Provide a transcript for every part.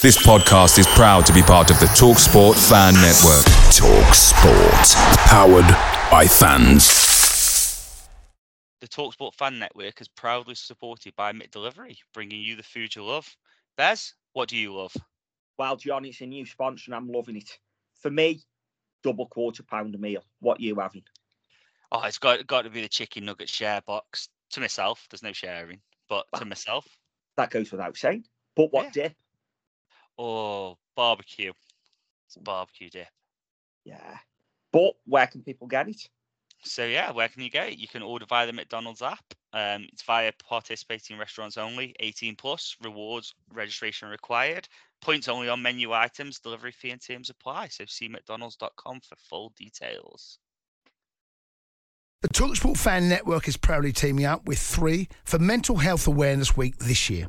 This podcast is proud to be part of the TalkSport Fan Network. TalkSport, powered by fans. The TalkSport Fan Network is proudly supported by McDelivery, bringing you the food you love. Bez, what do you love? Well, John, it's a new sponsor and I'm loving it. For me, double quarter pounder meal. What you having? Oh, it's got got to be the chicken nugget share box. To myself, there's no sharing, but to myself, That goes without saying. But what Yeah. dip? Oh, barbecue. It's barbecue dip. Yeah. But where can people get it? So yeah, where can you get it? You can order via the McDonald's app. Um, it's via participating restaurants only, 18 plus, rewards registration required, points only on menu items, delivery fee and terms apply. So see mcdonalds.com for full details. The Talksport Fan Network is proudly teaming up with three for Mental Health Awareness Week this year.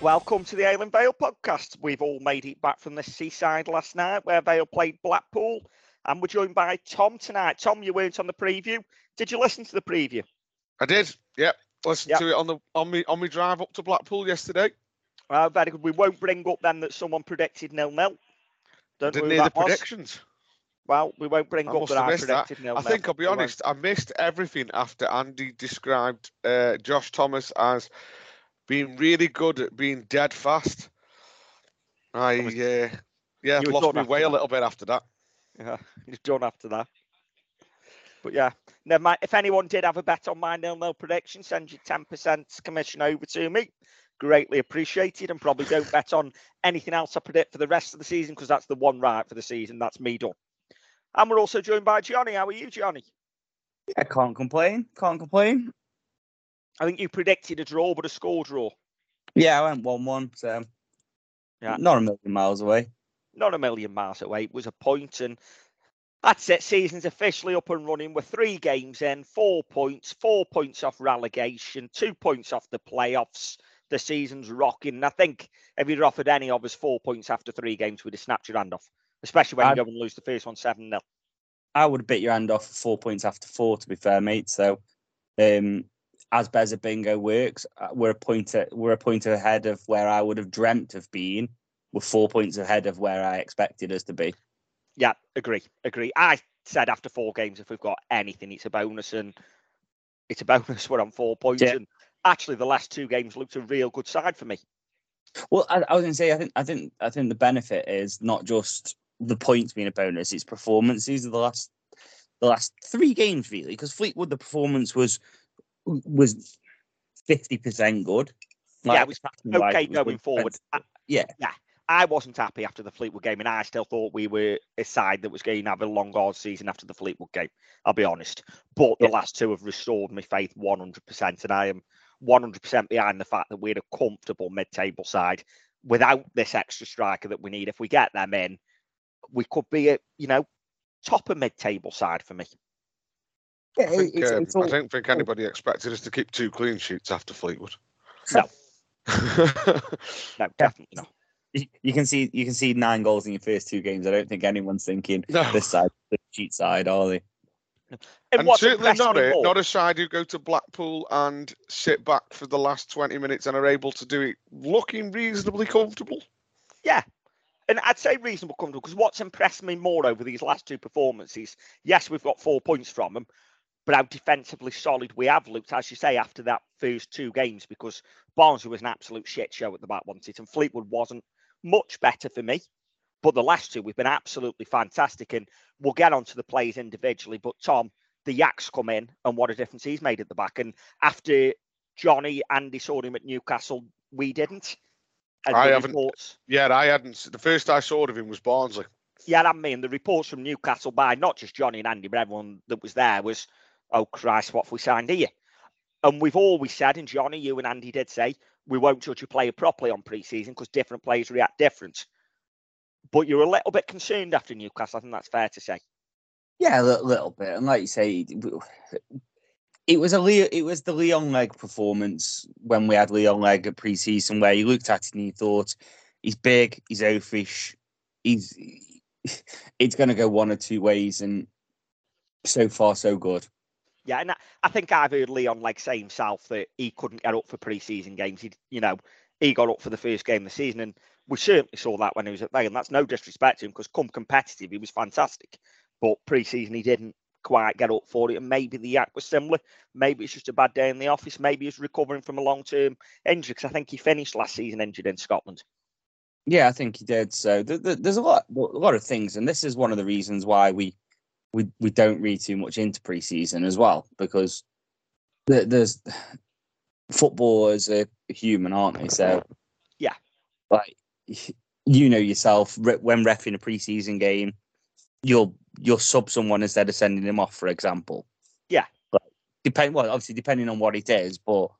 Welcome to the Ailing Vale podcast. We've all made it back from the seaside last night where Vale played Blackpool. And we're joined by Tom tonight. Tom, you weren't on the preview. Did you listen to the preview? I did. Yep. Listened Yep. to it on the on me on me drive up to Blackpool yesterday. Uh, very good. We won't bring up then that someone predicted nil nil. Don't Didn't hear the was. predictions. Well, we won't bring I up that I predicted nil I think I'll be honest. I missed everything after Andy described uh, Josh Thomas as being really good at being dead fast. I Thomas- uh, yeah You lost done my after way a little bit after that. Yeah, he's done after that. But yeah, never mind. If anyone did have a bet on my nil nil prediction, send your ten percent commission over to me. Greatly appreciated, and probably don't bet on anything else I predict for the rest of the season because that's the one right for the season. That's me done. And we're also joined by Johnny. How are you, Johnny? I can't complain. Can't complain. I think you predicted a draw, but a score draw. Yeah, I went one-one, so Yeah. not a million miles away. not a million miles away. It was a point, and that's it. Season's officially up and running. We're three games in, four points, four points off relegation, two points off the playoffs. The season's rocking. And I think if you'd offered any of us four points after three games, we'd have snapped your hand off, especially when I'd- you go and lose the first one 7 0. I would have bit your hand off for four points after four, to be fair, mate. So, um, as Beza Bingo works, uh, we're a point we're a point ahead of where I would have dreamt of being. We're four points ahead of where I expected us to be. Yeah, agree, agree. I said after four games, if we've got anything, it's a bonus, and it's a bonus. We're on four points, Yeah. and actually, the last two games looked a real good side for me. Well, I, I was going to say, I think, I think, I think the benefit is not just the points being a bonus; it's performances of the last, the last three games, really. Because Fleetwood, the performance was was fifty percent good. Yeah, it was Okay, going forward. I- uh, Yeah. yeah. I wasn't happy after the Fleetwood game, and I still thought we were a side that was going to have a long hard season after the Fleetwood game. I'll be honest, but the last two have restored my faith 100%, and I am 100% behind the fact that we're a comfortable mid-table side without this extra striker that we need. If we get them in, we could be a you know top of mid-table side for me. Yeah, I, think, it's, um, it's I all, don't think anybody expected us to keep two clean sheets after Fleetwood. No, no, definitely not. you you can see you can see nine goals in your first two games. I don't think anyone's thinking no. this side, the cheat side, are they? And, and certainly not a, more- not a side who go to Blackpool and sit back for the last 20 minutes and are able to do it looking reasonably comfortable. Yeah. And I'd say reasonable comfortable because what's impressed me more over these last two performances, yes, we've got four points from them, but how defensively solid we have looked, as you say, after that first two games, because Barnsley was an absolute shit show at the back, wasn't it? And Fleetwood wasn't much better for me. But the last two, we've been absolutely fantastic. And we'll get onto the players individually. But Tom, the Yaks come in and what a difference he's made at the back. And after Johnny, Andy saw him at Newcastle, we didn't. And I haven't- reports- Yeah, I hadn't. The first I saw of him was Barnsley. yeah, I mean, the reports from Newcastle by not just Johnny and Andy, but everyone that was there was, oh Christ, what have we signed here? And we've always said, and Johnny, you and Andy did say, we won't judge a player properly on pre-season because different players react different. But you're a little bit concerned after Newcastle. I think that's fair to say. Yeah, a little, bit, and like you say, it was a it was the Leon Legge performance when we had Leon Legge at pre-season, where you looked at it and you thought, he's big, he's oafish, he's it's going to go one or two ways, and so far so good. Yeah, and I, I think I've heard Leon Legge say himself that he couldn't get up for pre-season games. He, you know, he got up for the first game of the season, and we certainly saw that when he was at Vale. And that's no disrespect to him because come competitive, he was fantastic. But pre-season, he didn't quite get up for it, and maybe the yak was similar. Maybe it's just a bad day in the office. Maybe he's recovering from a long-term injury because I think he finished last season injured in Scotland. Yeah, I think he did. So th- th- there's a lot, a lot of things, and this is one of the reasons why we we we don't read too much into preseason as well, because th- there's footballers are human, aren't they? So Yeah. like you know yourself, when refing a preseason game, you'll you'll sub someone instead of sending them off, for example. Yeah. But depend well, obviously depending on what it is, but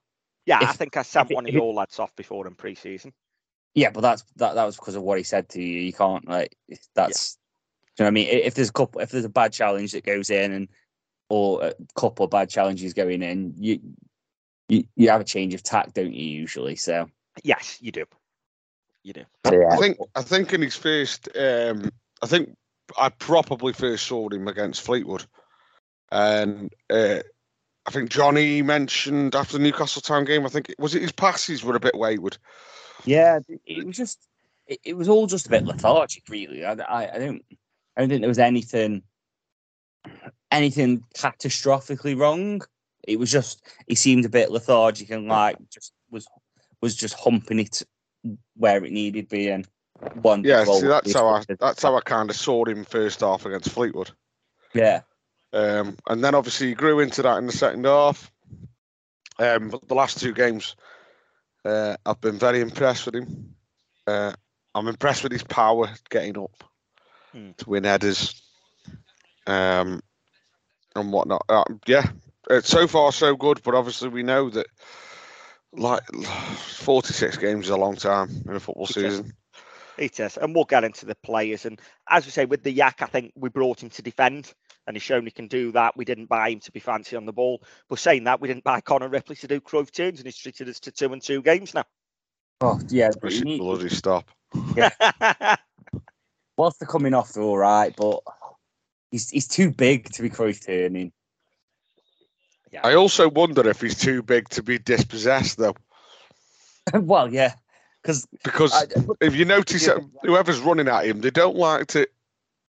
Yeah, I think I sent one of your lads off before in pre-season. Yeah, but that's that. That was because of what he said to you. You can't like that's. Do you know what I mean? If there's a couple, if there's a bad challenge that goes in, and or a couple of bad challenges going in, you you you have a change of tack, don't you? Usually, so Yes, you do. You do. yeah. I think I think in his first um I think I probably first saw him against Fleetwood. And uh, I think Johnny mentioned after the Newcastle Town game, I think was it his passes were a bit wayward. Yeah, it was just it, it was all just a bit lethargic, really. I, I, I don't I don't think there was anything anything catastrophically wrong. It was just he seemed a bit lethargic and like just was was just humping it where it needed be and one Yeah, see that's how I that's how I kind of saw him first half against Fleetwood. yeah Um, and then obviously he grew into that in the second half. Um, but the last two games, uh, I've been very impressed with him. Uh, I'm impressed with his power getting up To win headers um, and whatnot. Uh, yeah, uh, so far so good. But obviously we know that like 46 games is a long time in a football It is. season. It is, and we'll get into the players. And as we say, with the Yak, I think we brought him to defend, and he's shown he can do that. We didn't buy him to be fancy on the ball. But saying that, we didn't buy Connor Ripley to do Cruyff turns, and he's treated us to two and two games now. oh yeah We but should need, bloody stop. whilst they're coming off they're all right but he's he's too big to be Cruyff turning I also wonder if he's too big to be dispossessed though. well yeah because Because if you notice Yeah. whoever's running at him, they don't like to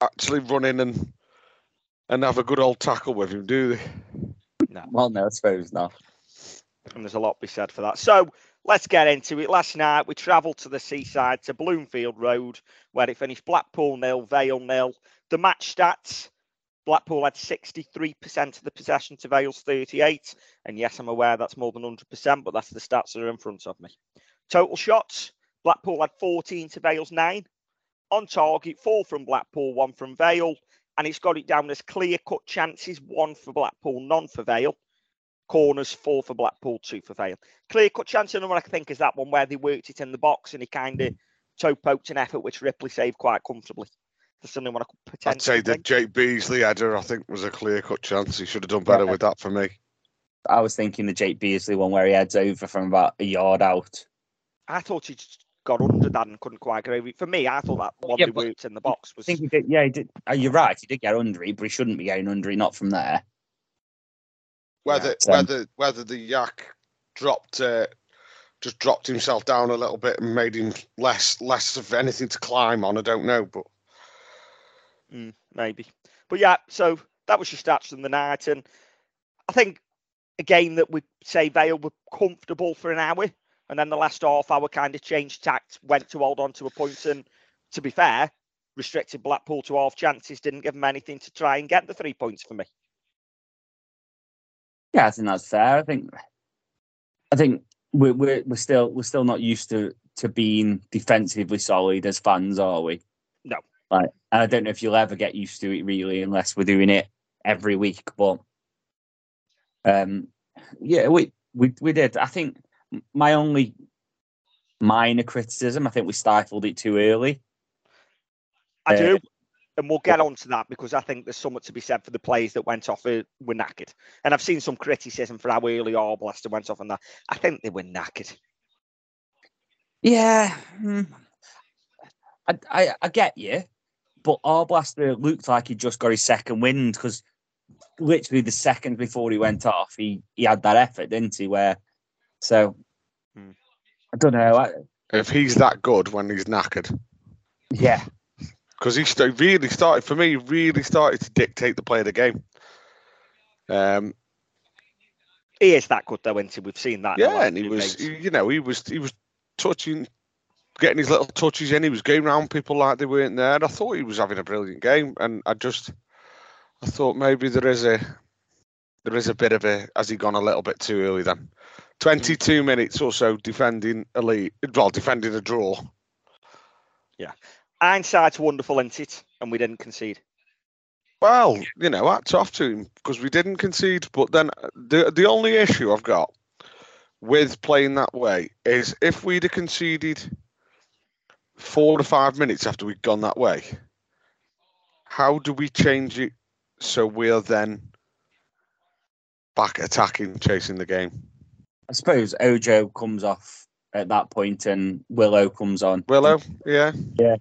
actually run in and and have a good old tackle with him, do they? well no I suppose not and there's a lot to be said for that. So let's get into it. Last night we travelled to the seaside to Bloomfield Road, where it finished Blackpool nil, Vale nil. The match stats: Blackpool had 63% of the possession to Vale's 38, and yes, I'm aware that's more than 100%, but that's the stats that are in front of me. Total shots: Blackpool had 14 to Vale's nine. On target, four from Blackpool, one from Vale, and it's got it down as clear-cut chances: one for Blackpool, none for Vale corners, four for Blackpool, two for Vale. Clear cut chance, and what I think is that one where they worked it in the box and he kind of toe poked an effort which Ripley saved quite comfortably. That's something one I could I'd say potentially the think. Jake Beesley header, I think, was a clear cut chance. He should have done better Yeah. with that for me. I was thinking the Jake Beesley one where he heads over from about a yard out. I thought he just got under that and couldn't quite get over it. For me, I thought that one Yeah, they worked in the box I was. think he did. Yeah, he did. Uh, you're right. He did get under it, but he shouldn't be getting under it. Not from there. Whether so- whether whether the yak dropped uh, just dropped himself down a little bit and made him less less of anything to climb on, I don't know. But Mm, maybe. But yeah, so that was your stats from the night. And I think a game that we say Vale were comfortable for an hour. And then the last half hour kind of changed tact, went to hold on to a. And to be fair, restricted Blackpool to half chances, didn't give them anything to try and get the three points for me. Yeah, I think that's fair. I think, I think we're we're, we're still we're still not used to to being defensively solid as fans, are we? No. Like, and I don't know if you'll ever get used to it really, unless we're doing it every week. But, um, yeah, we we we did. I think my only minor criticism, I think we stifled it too early. I Uh, do. And we'll get on to that because I think there's something to be said for the players that went off uh, were knackered. And I've seen some criticism for how early Arblaster went off on that. I think they were knackered. Yeah, hmm. I, I I get you, but Arblaster looked like he just got his second wind because literally the second before he went off, he he had that effort, didn't he? Where so Hmm. I don't know. I, If he's that good when he's knackered, yeah, because he st- really started for me, really started to dictate the play of the game. Um, He is that good though, he? We've seen that. yeah, and he was, games. you know, he was, he was touching, getting his little touches in. He was going around people like they weren't there. And I thought he was having a brilliant game, and I just, I thought maybe there is a, there is a bit of a, has he gone a little bit too early then? Twenty-two minutes or so defending a lead, well, defending a draw. Hindsight's wonderful, isn't it? And we didn't concede. Well, you know, hats off to him because we didn't concede. But then uh, the the only issue I've got with playing that way is if we'd have conceded four to five minutes after we'd gone that way, how do we change it so we're then back attacking, chasing the game? I suppose Ojo comes off at that point and Willow comes on. Willow, yeah. yeah,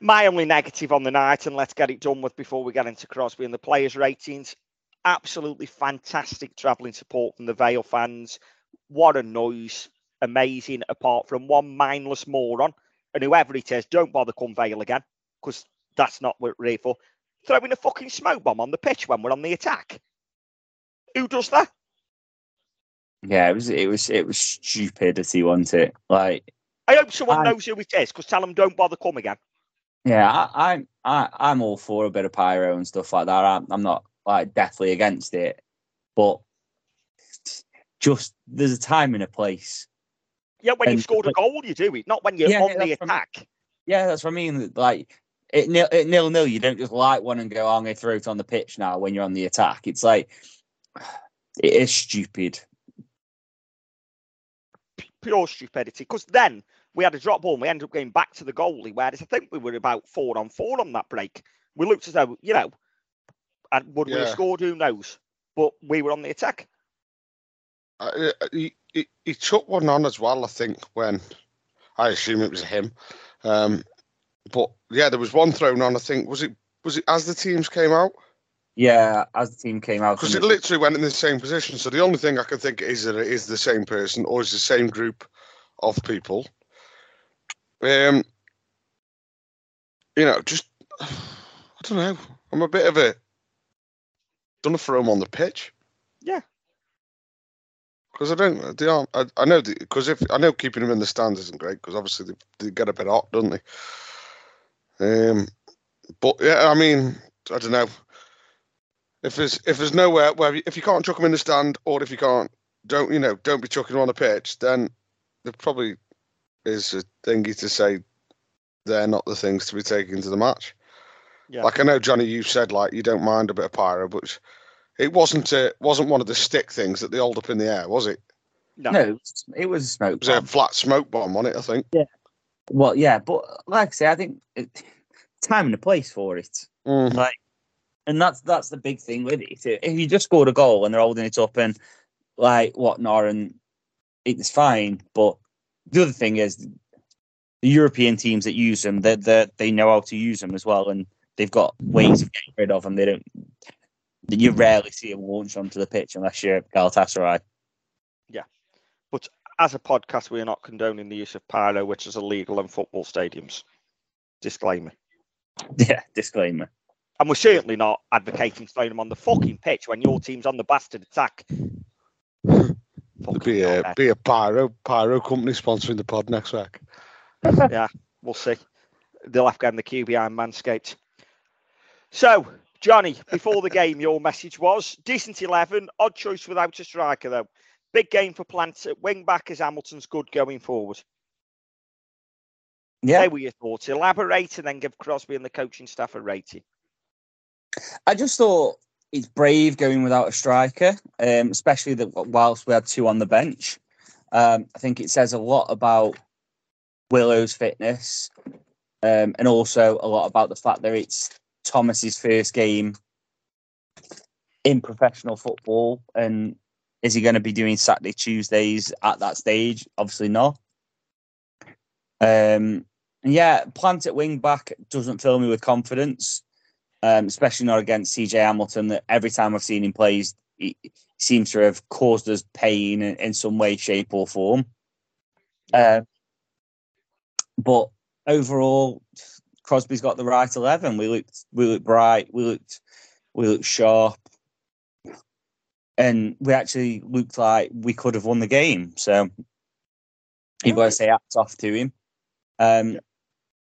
My only negative on the night, and let's get it done with before we get into Crosby and the players' ratings. Absolutely fantastic travelling support from the Vale fans. What a noise. Amazing, apart from one mindless moron. And whoever it is, don't bother come Vale again, because that's not what we're here for. Throwing a fucking smoke bomb on the pitch when we're on the attack. Who does that? Yeah, it was it was it was stupidity, wasn't it? Like I hope someone I- knows who it is, because tell them don't bother come again. Yeah, I, I'm I, I'm all for a bit of pyro and stuff like that. I'm, I'm not like deathly against it, but just there's a time and a place. Yeah, when And- you've scored a goal, you do it, not when you're Yeah, on yeah, the that's what I mean. attack. Yeah, that's what I mean. Like it nil it nil nil. You don't just light one and go, oh, "I'm going to throw it on the pitch now." When you're on the attack, it's like it is stupid. pure stupidity. Because then we had a drop ball and we ended up going back to the goalie. Whereas I think we were about four on four on that break. We looked as though, you know, and would we have Yeah. scored? Who knows? But we were on the attack. Uh, uh, he, he he took one on as well. I think when I assume it was him, um, but yeah, there was one thrown on. I think was it was it as the teams came out Yeah, as the team came out, because it literally went in the same position. So the only thing I can think is that it is the same person or is the same group of people. Um, you know, just I don't know. I'm a bit of a don't throw him on the pitch. Yeah. Because I don't, they aren't. I, I know because if I know keeping them in the stands isn't great because obviously they, they get a bit hot, don't they? Um, but yeah, I mean, I don't know. If there's if there's nowhere where if you can't chuck them in the stand or if you can't don't you know don't be chucking them on the pitch, then they're probably is a thingy to say they're not the things to be taken to the match. Yeah. Like I know Johnny, you said like you don't mind a bit of pyro, but it wasn't a, wasn't one of the stick things that they hold up in the air, was it? No. no, it was- a smoke. It was a flat smoke bomb on it, I think. Yeah. Well, yeah, but like I say, I think it, time and a place for it. Mm. Like, and that's that's the big thing with it. If you just scored a goal and they're holding it up and like whatnot, and it's fine. But the other thing is, the European teams that use them, they they they know how to use them as well, and they've got ways of getting rid of them. They don't. You rarely see them launch onto the pitch unless you're Galatasaray. Yeah, but as a podcast, we are not condoning the use of pyro, which is illegal in football stadiums. Disclaimer. Yeah, disclaimer. And we're certainly not advocating throwing them on the fucking pitch when your team's on the bastard attack. There'll be a knobhead. be a pyro pyro company sponsoring the pod next week. yeah, we'll see. the left game, the queue behind Manscaped. So, Johnny, before the game, your message was decent 11, odd choice without a striker, though. Big game for Plant at wing back as Hamilton's good going forward. Yeah, They were your thoughts. Elaborate and then give Crosby and the coaching staff a rating. I just thought it's brave going without a striker, um, especially that whilst we had two on the bench. Um, I think it says a lot about Willow's fitness, um, and also a lot about the fact that it's Thomas's first game in professional football, and is he going to be doing Saturday Tuesdays at that stage? Obviously not. Um, yeah, Plant at wing back doesn't fill me with confidence um, especially not against CJ Hamilton. That every time I've seen him play, he seems to have caused us pain in, in some way, shape, or form. Uh, but overall, Crosby's got the right eleven. We looked, we looked bright. We looked, we looked sharp, and we actually looked like we could have won the game. So you've got to say hats off to him. Um,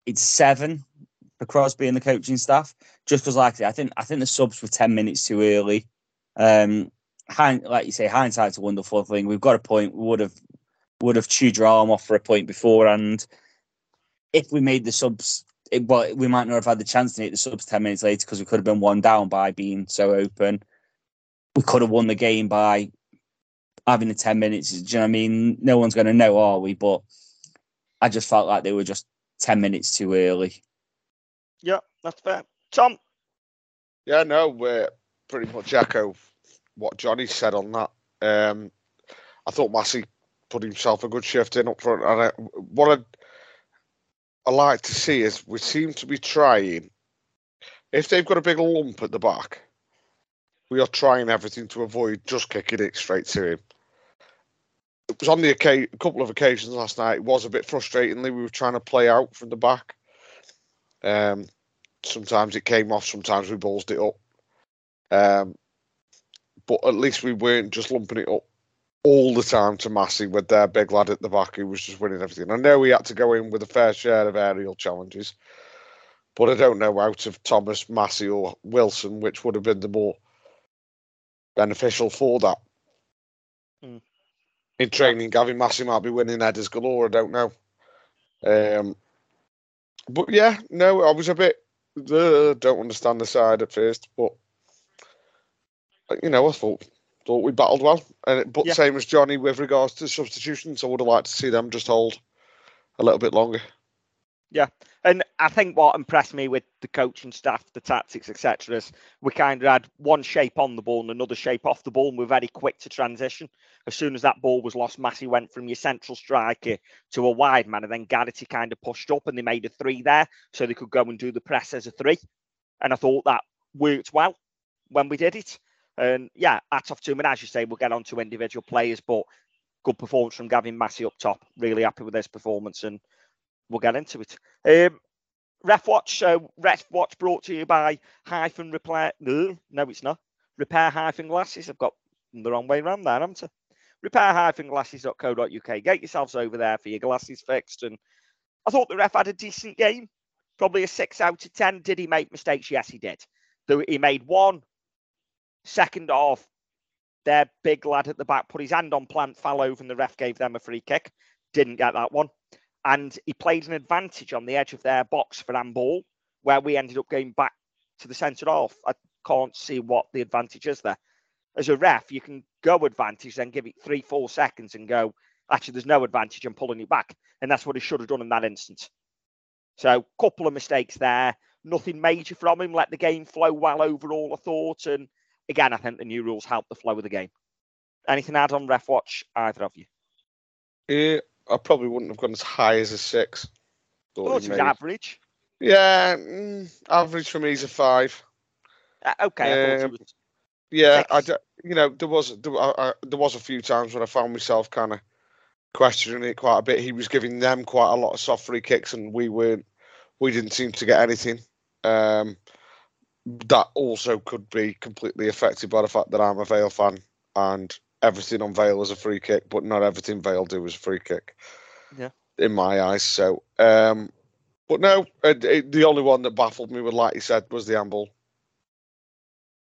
it's seven for Crosby and the coaching staff, just because like I think I think the subs were ten minutes too early. Um, hind, like you say, hindsight's a wonderful thing. We've got a point. We would have would have chewed your arm off for a point before, and if we made the subs, it, well, we might not have had the chance to make the subs ten minutes later because we could have been one down by being so open. We could have won the game by having the ten minutes. Do you know what I mean? No one's going to know, are we? But I just felt like they were just ten minutes too early. Yeah, that's fair. Tom, Yeah, no, we're pretty much echo what Johnny said on that. Um, I thought Massey put himself a good shift in up front, and I, what I'd, I like to see is we seem to be trying. If they've got a big lump at the back, we are trying everything to avoid just kicking it straight to him. It was on the a couple of occasions last night. It was a bit frustratingly. We were trying to play out from the back. Um, sometimes it came off. Sometimes we ballsed it up. Um, but at least we weren't just lumping it up all the time to Massey with their big lad at the back who was just winning everything. I know we had to go in with a fair share of aerial challenges, but I don't know out of Thomas, Massey, or Wilson which would have been the more beneficial for that. Mm. In training, Gavin Massey might be winning headers galore. I don't know. Um, but yeah, no, I was a bit uh, don't understand the side at first, but you know, I thought thought we battled well. And it, but Yeah. same as Johnny with regards to substitutions, I would have liked to see them just hold a little bit longer. And I think what impressed me with the coaching staff, the tactics, etc., is we kind of had one shape on the ball and another shape off the ball, and we're very quick to transition. As soon as that ball was lost, Massey went from your central striker to a wide man, and then Garrity kind of pushed up, and they made a three there, so they could go and do the press as a three. And I thought that worked well when we did it. And yeah, hats off to him. And as you say, we'll get on to individual players, but good performance from Gavin Massey up top. Really happy with his performance, and we'll get into it. Um, Ref Watch. So Ref Watch brought to you by Hyphen Repair. No, no, it's not. Repair Hyphen Glasses. I've got the wrong way around there, haven't I? Repair Hyphen Glasses.co.uk. Get yourselves over there for your glasses fixed. And I thought the ref had a decent game. Probably a six out of ten. Did he make mistakes? Yes, he did. He made one. Second off, their big lad at the back put his hand on plant, fell over, and the ref gave them a free kick. Didn't get that one. And he played an advantage on the edge of their box for handball, where we ended up going back to the centre half. I can't see what the advantage is there. As a ref, you can go advantage, then give it three, four seconds and go, actually, there's no advantage, I'm pulling it back. And that's what he should have done in that instance. So, couple of mistakes there. Nothing major from him. Let the game flow well overall, I thought. And again, I think the new rules help the flow of the game. Anything to add on ref watch, either of you? Yeah, I probably wouldn't have gone as high as a six. Thought it was average. Yeah, mm, average for me is a five. Uh, okay, Um, was. Yeah, I d- you know there was there, I, I, there was a few times when I found myself kind of questioning it quite a bit. He was giving them quite a lot of soft free kicks, and we weren't. We didn't seem to get anything. Um, that also could be completely affected by the fact that I'm a Vale fan and everything on Vale is a free kick, but not everything Vale do is a free kick. Yeah. In my eyes, so um, But no, uh, it, the only one that baffled me, with like you said, was the handball.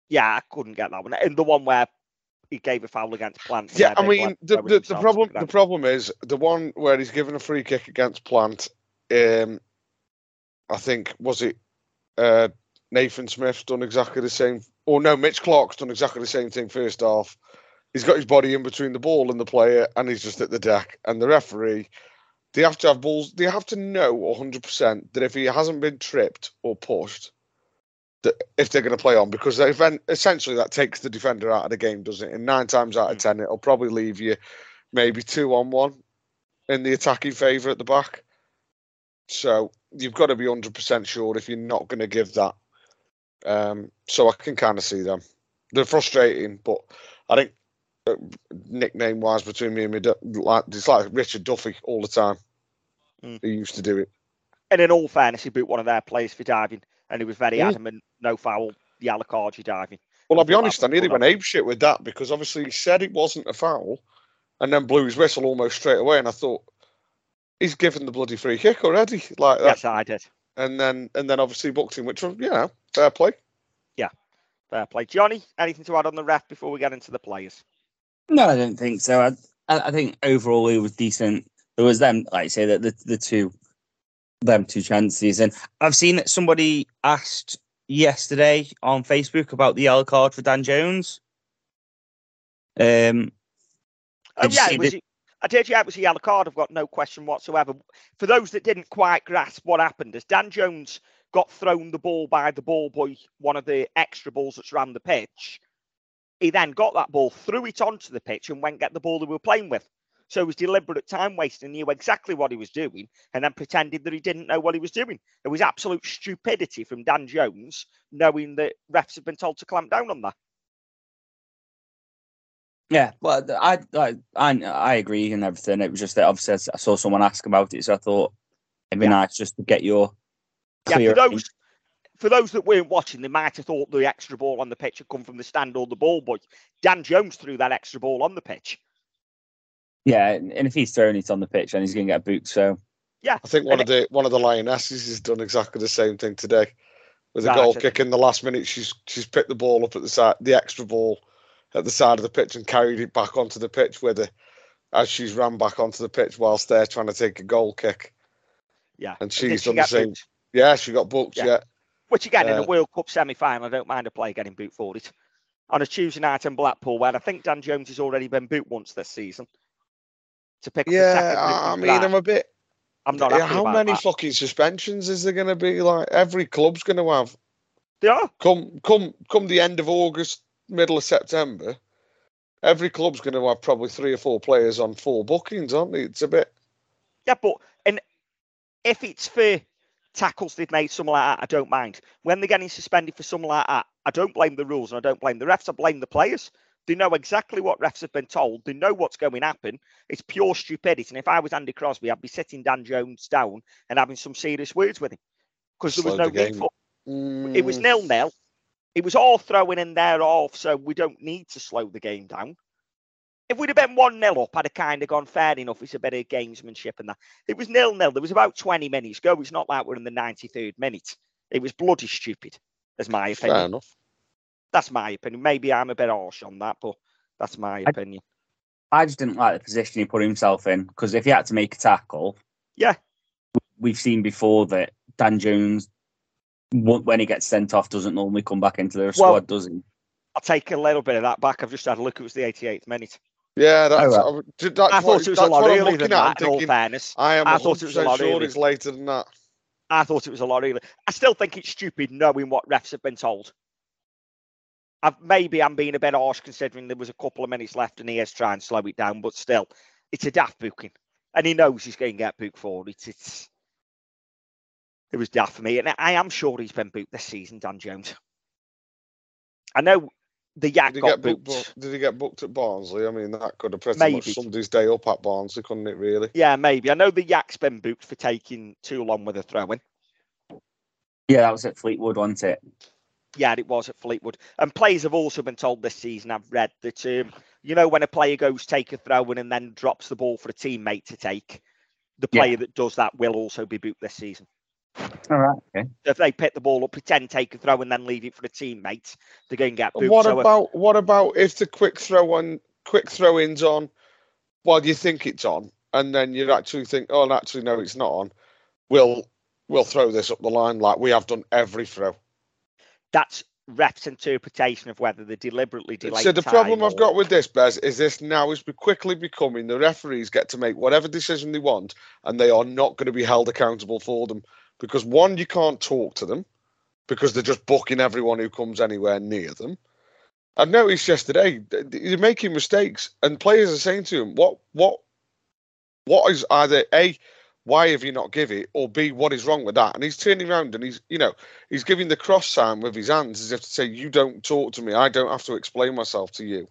Yeah, I couldn't get that one. And the one where he gave a foul against Plant. Yeah, I mean, the, the, the problem the problem is the one where he's given a free kick against Plant. Um, I think was it uh, Nathan Smith's done exactly the same. Or no, Mitch Clark's done exactly the same thing first half. He's got his body in between the ball and the player, and he's just at the deck. And the referee, they have to have balls. They have to know 100 percent that if he hasn't been tripped or pushed, that if they're going to play on, because event, essentially that takes the defender out of the game, doesn't it? And nine times out of Mm. ten, it'll probably leave you maybe two on one in the attacking favour at the back. So you've got to be 100% sure if you're not going to give that. Um, so I can kind of see them. They're frustrating, but I think nickname wise between me and me, like it's like Richard Duffy all the time. Mm. He used to do it. And in all fairness, he boot one of their players for diving, and he was very Mm. adamant, no foul, card, you diving. Well, I'll be honest, I nearly went ape shit with that because obviously he said it wasn't a foul and then blew his whistle almost straight away. And I thought, he's given the bloody free kick already. Like that. Yes, I did. And then and then obviously booked him, which was, you know, fair play. Yeah, fair play. Johnny, anything to add on the ref before we get into the players? No, I don't think so. I, I, think overall it was decent. There was them, like I say, that the, the two, them two chances, and I've seen that somebody asked yesterday on Facebook about the yellow card for Dan Jones. Um, Oh yeah, it was. I did. Yeah, it was a yellow card. I've got no question whatsoever. For those that didn't quite grasp what happened, as Dan Jones got thrown the ball by the ball boy, one of the extra balls that's around the pitch, he then got that ball, threw it onto the pitch, and went get the ball they were playing with. So it was deliberate time wasting, knew exactly what he was doing, and then pretended that he didn't know what he was doing. It was absolute stupidity from Dan Jones, knowing that refs have been told to clamp down on that. yeah, but I, I, I, I agree and everything. It was just that obviously I saw someone ask about it, so I thought it'd be Yeah. nice just to get your Yeah, for those for those that weren't watching, they might have thought the extra ball on the pitch had come from the stand or the ball boy. Dan Jones threw that extra ball on the pitch. yeah, and and if he's throwing it on the pitch, then he's going to get booked. So yeah, I think one And of the one of the lionesses has done exactly the same thing today. With a goal kick in the last minute, she's she's picked the ball up at the side, the extra ball at the side of the pitch, and carried it back onto the pitch with her as she's ran back onto the pitch whilst they're trying to take a goal kick. Yeah, And did she's she done the same. booked? Yeah, she got booked. Yeah. Yeah, Which again, in a Uh, World Cup semi-final, I don't mind a player getting boot for it. On a Tuesday night in Blackpool, where I think Dan Jones has already been boot once this season. To pick yeah. I mean, that, I'm a bit. I'm not yeah, how many that. fucking suspensions is there going to be? Like every club's going to have. They are. Come, come, come the end of August, middle of September. Every club's going to have probably three or four players on four bookings, aren't they? It's a bit. Yeah, but and if it's for tackles they've made, something like that, I don't mind. When they're getting suspended for something like that, I don't blame the rules and I don't blame the refs. I blame the players. They know exactly what refs have been told. They know what's going to happen. It's pure stupidity. And if I was Andy Crosby, I'd be sitting Dan Jones down and having some serious words with him because there was no the need game. for. It was Mm, nil nil. It was all throwing in there off, so we don't need to slow the game down. If we'd have been 1 0 up, I'd have kind of gone fair enough. It's a bit of gamesmanship and that. It was nil nil. There was about 20 minutes go. It's not like we're in the 93rd minute. It was bloody stupid, as my opinion. Fair opinion. enough. That's my opinion. Maybe I'm a bit harsh on that, but that's my I- opinion. I just didn't like the position he put himself in because if he had to make a tackle, Yeah. we've seen before that Dan Jones, when he gets sent off, doesn't normally come back into the squad, does he? I'll take a little bit of that back. I've just had a look. It was the 88th minute. Yeah, oh, that's. right. I, that's I thought what, it was a lot earlier than at. that, I'm in all fairness. I am I thought it was a lot sure earlier. it's later than that. I thought it was a lot earlier. I still think it's stupid knowing what refs have been told. I've, maybe I'm being a bit harsh considering there was a couple of minutes left and he is trying to slow it down, but still, it's a daft booking. And he knows he's going to get booked for it. It's, it was daft for me. And I am sure he's been booked this season, Dan Jones. I know the Yak Did he, got get booked, booked. did he get booked at Barnsley? I mean, that could have pretty Maybe. much summed his day up at Barnsley, couldn't it, really? Yeah, maybe. I know the Yak's been booked for taking too long with a throw in. Yeah, that was at Fleetwood, wasn't it? Yeah, it was at Fleetwood. And players have also been told this season, I've read that, um, you know, when a player goes take a throw in and then drops the ball for a teammate to take, the Yeah. player that does that will also be booked this season All right. Okay. So if they pick the ball up, pretend take a throw, and then leave it for a teammate, they're going to get booked. What So if- about what about if the quick throw on quick throw ins on while you think it's on, and then you actually think, oh, actually no, it's not on. We'll we'll throw this up the line like we have done every throw. that's ref's interpretation of whether they deliberately delay. so the problem time I've got with this, Bez, is this now is quickly becoming the referees get to make whatever decision they want, and they are not going to be held accountable for them because one, you can't talk to them because they're just booking everyone who comes anywhere near them. I've noticed yesterday th- th- you're making mistakes, and players are saying to him, "What, what, what is either a why have you not give it, or b what is wrong with that?" And he's turning around and he's, you know, he's giving the cross sign with his hands as if to say, "You don't talk to me. I don't have to explain myself to you."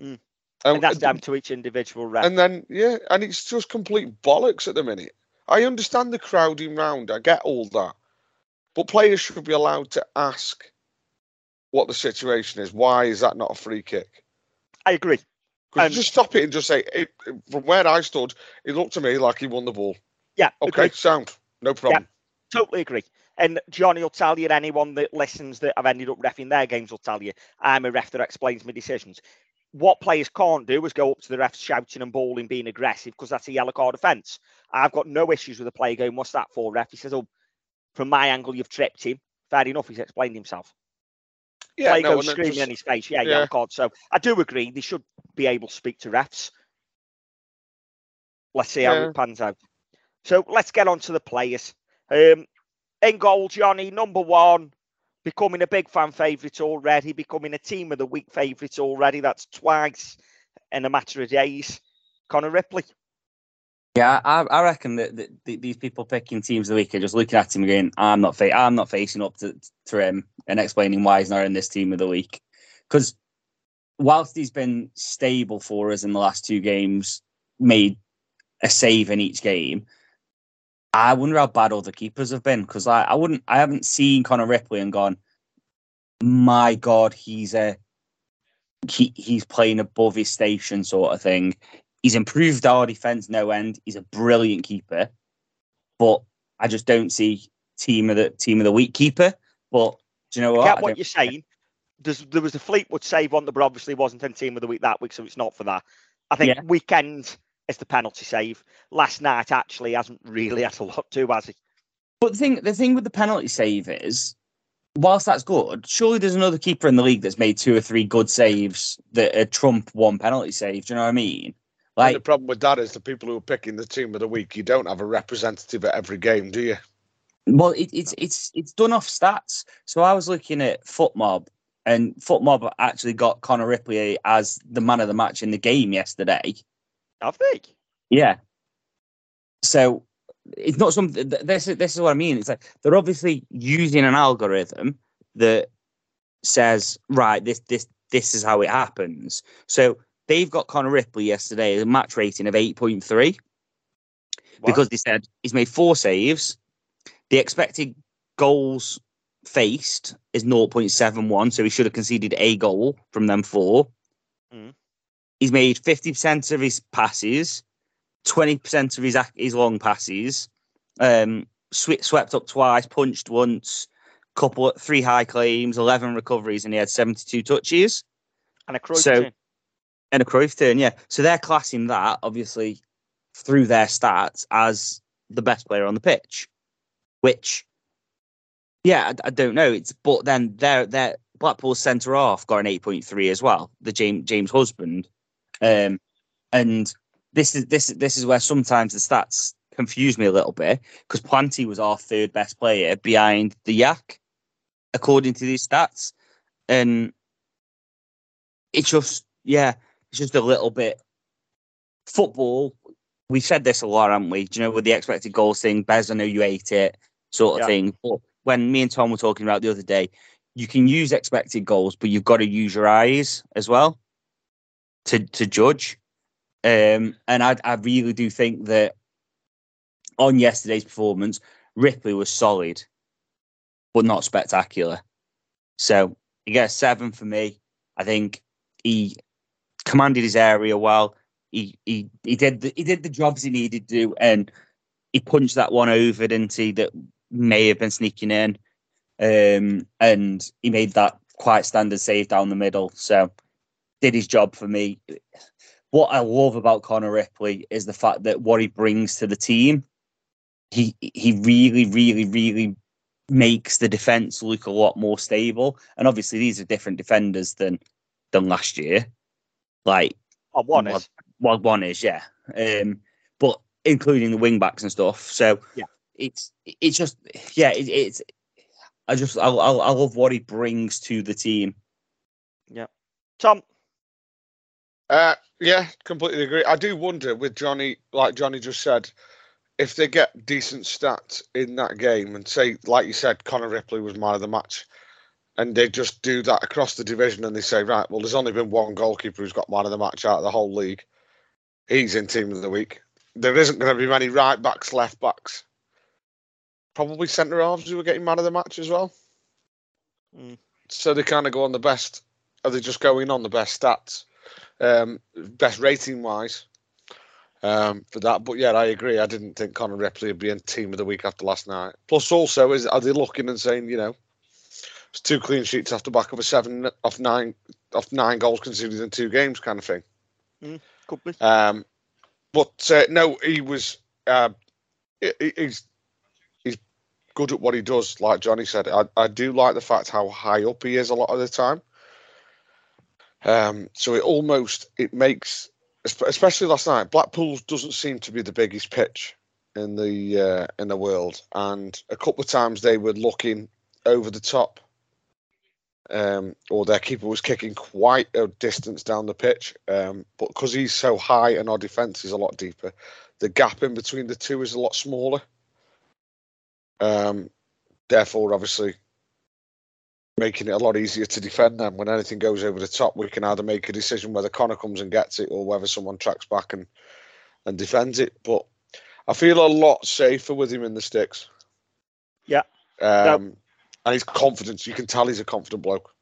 Mm. Um, and that's down to each individual ref. and then yeah, and it's just complete bollocks at the minute. I understand the crowding round. I get all that, but players should be allowed to ask what the situation is. Why is that not a free kick? I agree. Could Um, you just stop it and just say, it, from where I stood, it looked to me like he won the ball. Yeah, Okay, agree. sound, no problem. Yeah, Totally agree. And Johnny will tell you, and anyone that listens that I've ended up refing their games will tell you, I'm a ref that explains my decisions. What players can't do is go up to the refs shouting and bawling, being aggressive, because that's a yellow card offence. I've got no issues with a player going, What's that for, ref? He says, Oh, from my angle, you've tripped him. Fair enough, he's explained himself. Yeah, player no, goes screaming just- in his face, yeah, yeah. yellow card. So I do agree, they should be able to speak to refs. Let's see how Yeah. it pans out. So let's get on to the players. Um, in goal, Johnny, number one, becoming a big fan favourite already, becoming a team of the week favourite already. That's twice in a matter of days. Connor Ripley. Yeah, I, I reckon that, that th- these people picking teams of the week are just looking at him again. I'm not fa- I'm not facing up to, to him and explaining why he's not in this team of the week. Because whilst he's been stable for us in the last two games, made a save in each game. I wonder how bad all the keepers have been because I, I wouldn't I haven't seen Connor Ripley and gone, my God, he's a he, he's playing above his station sort of thing. He's improved our defense no end. He's a brilliant keeper, but I just don't see team of the team of the week keeper. But do you know I what? get what don't- you're saying. There's, there was a Fleetwood save one that but obviously wasn't in team of the week that week, so it's not for that. I think Yeah. weekend is the penalty save. Last night actually hasn't really had a lot to, has he? But the thing, the thing with the penalty save is, whilst that's good, surely there's another keeper in the league that's made two or three good saves that uh, trump one penalty save. Do you know what I mean? And Like, the problem with that is the people who are picking the team of the week, you don't have a representative at every game, do you? well, it, it's it's it's done off stats. So I was looking at FotMob, and FotMob actually got Connor Ripley as the man of the match in the game yesterday. Have they? Yeah. So it's not something. This is this is what I mean. It's like they're obviously using an algorithm that says right this this this is how it happens. So they've got Connor Ripley yesterday a match rating of eight point three because they said he's made four saves. The expected goals faced is 0.71, so he should have conceded a goal from them four. Mm. He's made 50% of his passes, 20% of his his long passes, um, swe- swept up twice, punched once, couple three high claims, 11 recoveries, and he had 72 touches and a Cruyff So- turn. and a Cruyff turn, yeah. So they're classing that obviously through their stats as the best player on the pitch, which, yeah, I, I don't know. It's but then their their Blackpool's centre half got an eight point three as well, the James James husband, um, and this is this this is where sometimes the stats confuse me a little bit because Planty was our third best player behind the Yak, according to these stats, and it's just yeah, it's just a little bit football. We've said this a lot, haven't we? Do you know with the expected goals thing? Bez, I know you ate it, sort of Yeah. thing. But when me and Tom were talking about the other day, you can use expected goals, but you've got to use your eyes as well to to judge. Um, and I I really do think that on yesterday's performance, Ripley was solid, but not spectacular. So he gets seven for me. I think he commanded his area well. He he he did the, he did the jobs he needed to do, and he punched that one over, didn't he? That may have been sneaking in, um, and he made that quite standard save down the middle. So did his job for me. What I love about Connor Ripley is the fact that what he brings to the team, he he really, really, really makes the defense look a lot more stable. And obviously, these are different defenders than than last year. Like Oh, one Well, is. well, one is yeah, um, but including the wing backs and stuff. So Yeah. it's it's just yeah, it, it's I just I, I I love what he brings to the team. Yeah, Tom, Uh, yeah, completely agree. I do wonder with Johnny, like Johnny just said, if they get decent stats in that game and say, like you said, Connor Ripley was man of the match, and they just do that across the division and they say, right, well, there's only been one goalkeeper who's got man of the match out of the whole league. He's in team of the week. There isn't going to be many right backs, left backs, probably centre halves who are getting man of the match as well. Mm. So they kind of go on the best. Are they just going on the best stats? Um, best rating wise um, for that. But yeah, I agree. I didn't think Connor Ripley would be in team of the week after last night. Plus, also, is are they looking and saying, you know, it's two clean sheets off the back of a seven off nine off nine goals conceded in two games kind of thing. could be. Um, but uh, no, he was. Uh, he- he- he's he's good at what he does. Like Johnny said, I, I do like the fact how high up he is a lot of the time. Um, so it almost it makes, especially last night, Blackpool doesn't seem to be the biggest pitch in the uh, in the world, and a couple of times they were looking over the top. Um, or their keeper was kicking quite a distance down the pitch, um, but because he's so high and our defence is a lot deeper, the gap in between the two is a lot smaller. Um, therefore, obviously, making it a lot easier to defend them. When anything goes over the top, we can either make a decision whether Connor comes and gets it or whether someone tracks back and and defends it. But I feel a lot safer with him in the sticks. Yeah. Um, and his confidence, you can tell he's a confident bloke.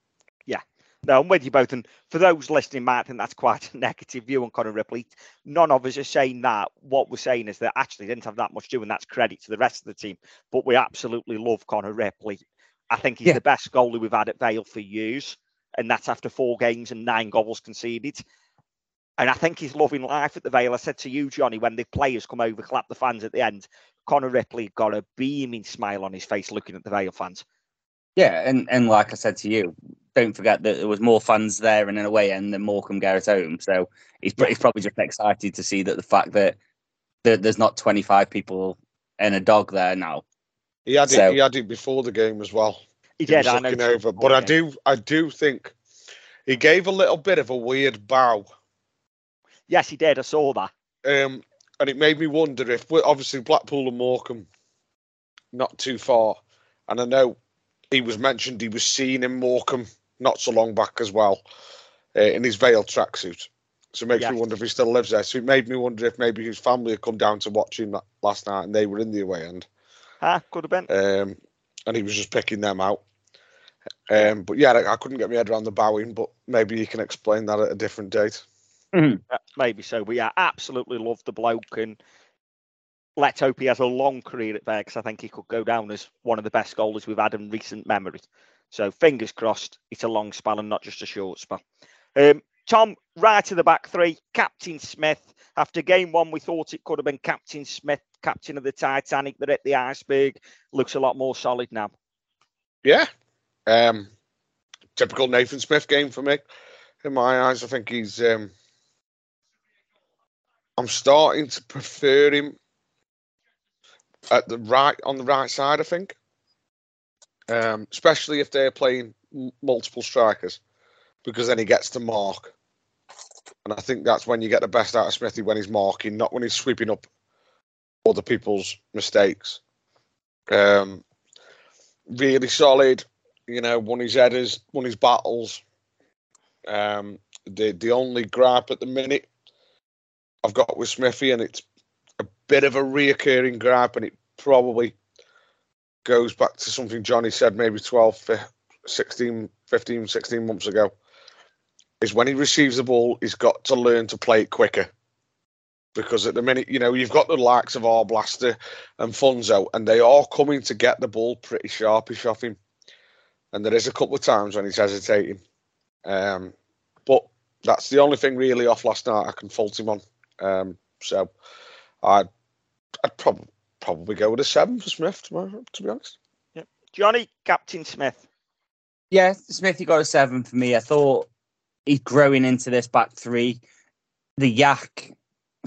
Yeah. No, I'm with you both. And for those listening, might think that's quite a negative view on Connor Ripley. None of us are saying that. What we're saying is that actually didn't have that much to do, and that's credit to the rest of the team. But we absolutely love Connor Ripley. I think he's Yeah. the best goalie we've had at Vale for years, and that's after four games and nine goals conceded. And I think he's loving life at the Vale. I said to you, Johnny, when the players come over, clap the fans at the end. Connor Ripley got a beaming smile on his face looking at the Vale fans. Yeah, and and like I said to you, don't forget that there was more fans there in an away end than Morecambe Garrett home. So he's, he's probably just excited to see that the fact that, that there's not 25 people and a dog there now. He had So- it. He had it before the game as well. He He did. was I looking know. over, but I do, I do think he gave a little bit of a weird bow. Yes, he did. I saw that. um, and it made me wonder if obviously Blackpool and Morecambe not too far, and I know he was mentioned he was seen in Morecambe not so long back as well uh, in his Vale tracksuit. So it makes me wonder if he still lives there. So it made me wonder if maybe his family had come down to watch him last night and they were in the away end, Huh? Could have been. um, and he was just picking them out. Um, but yeah, I, I couldn't get my head around the bowing, but maybe you can explain that at a different date. Uh, maybe so. But yeah, absolutely love the bloke, and let's hope he has a long career at there because I think he could go down as one of the best goalies we've had in recent memory. So fingers crossed, it's a long spell and not just a short spell. Um, Tom, right to the back three, Captain Smith. After game one, we thought it could have been Captain Smith, captain of the Titanic, but at the iceberg looks a lot more solid now. Yeah. Um, typical Nathan Smith game for me. In my eyes, I think he's. Um, I'm starting to prefer him at the right on the right side. I think, um, especially if they're playing multiple strikers, because then he gets to mark, and I think that's when you get the best out of Smithy when he's marking, not when he's sweeping up other people's mistakes. Um, really solid. You know, won his headers, won his battles. Um, the the only gripe at the minute I've got with Smithy, and it's a bit of a reoccurring gripe, and it probably goes back to something Johnny said maybe 12, 16, 15, 16 months ago, is when he receives the ball, he's got to learn to play it quicker because at the minute, you know, you've got the likes of Arblaster and Funso, and they are coming to get the ball pretty sharpish off him. And there is a couple of times when he's hesitating. Um, but that's the only thing really off last night I can fault him on. Um, so I'd, I'd probably probably go with a seven for Smith, to, be- to be honest. Johnny, Captain Smith. Yeah, Smith, you got a seven for me. I thought he's growing into this back three. The yak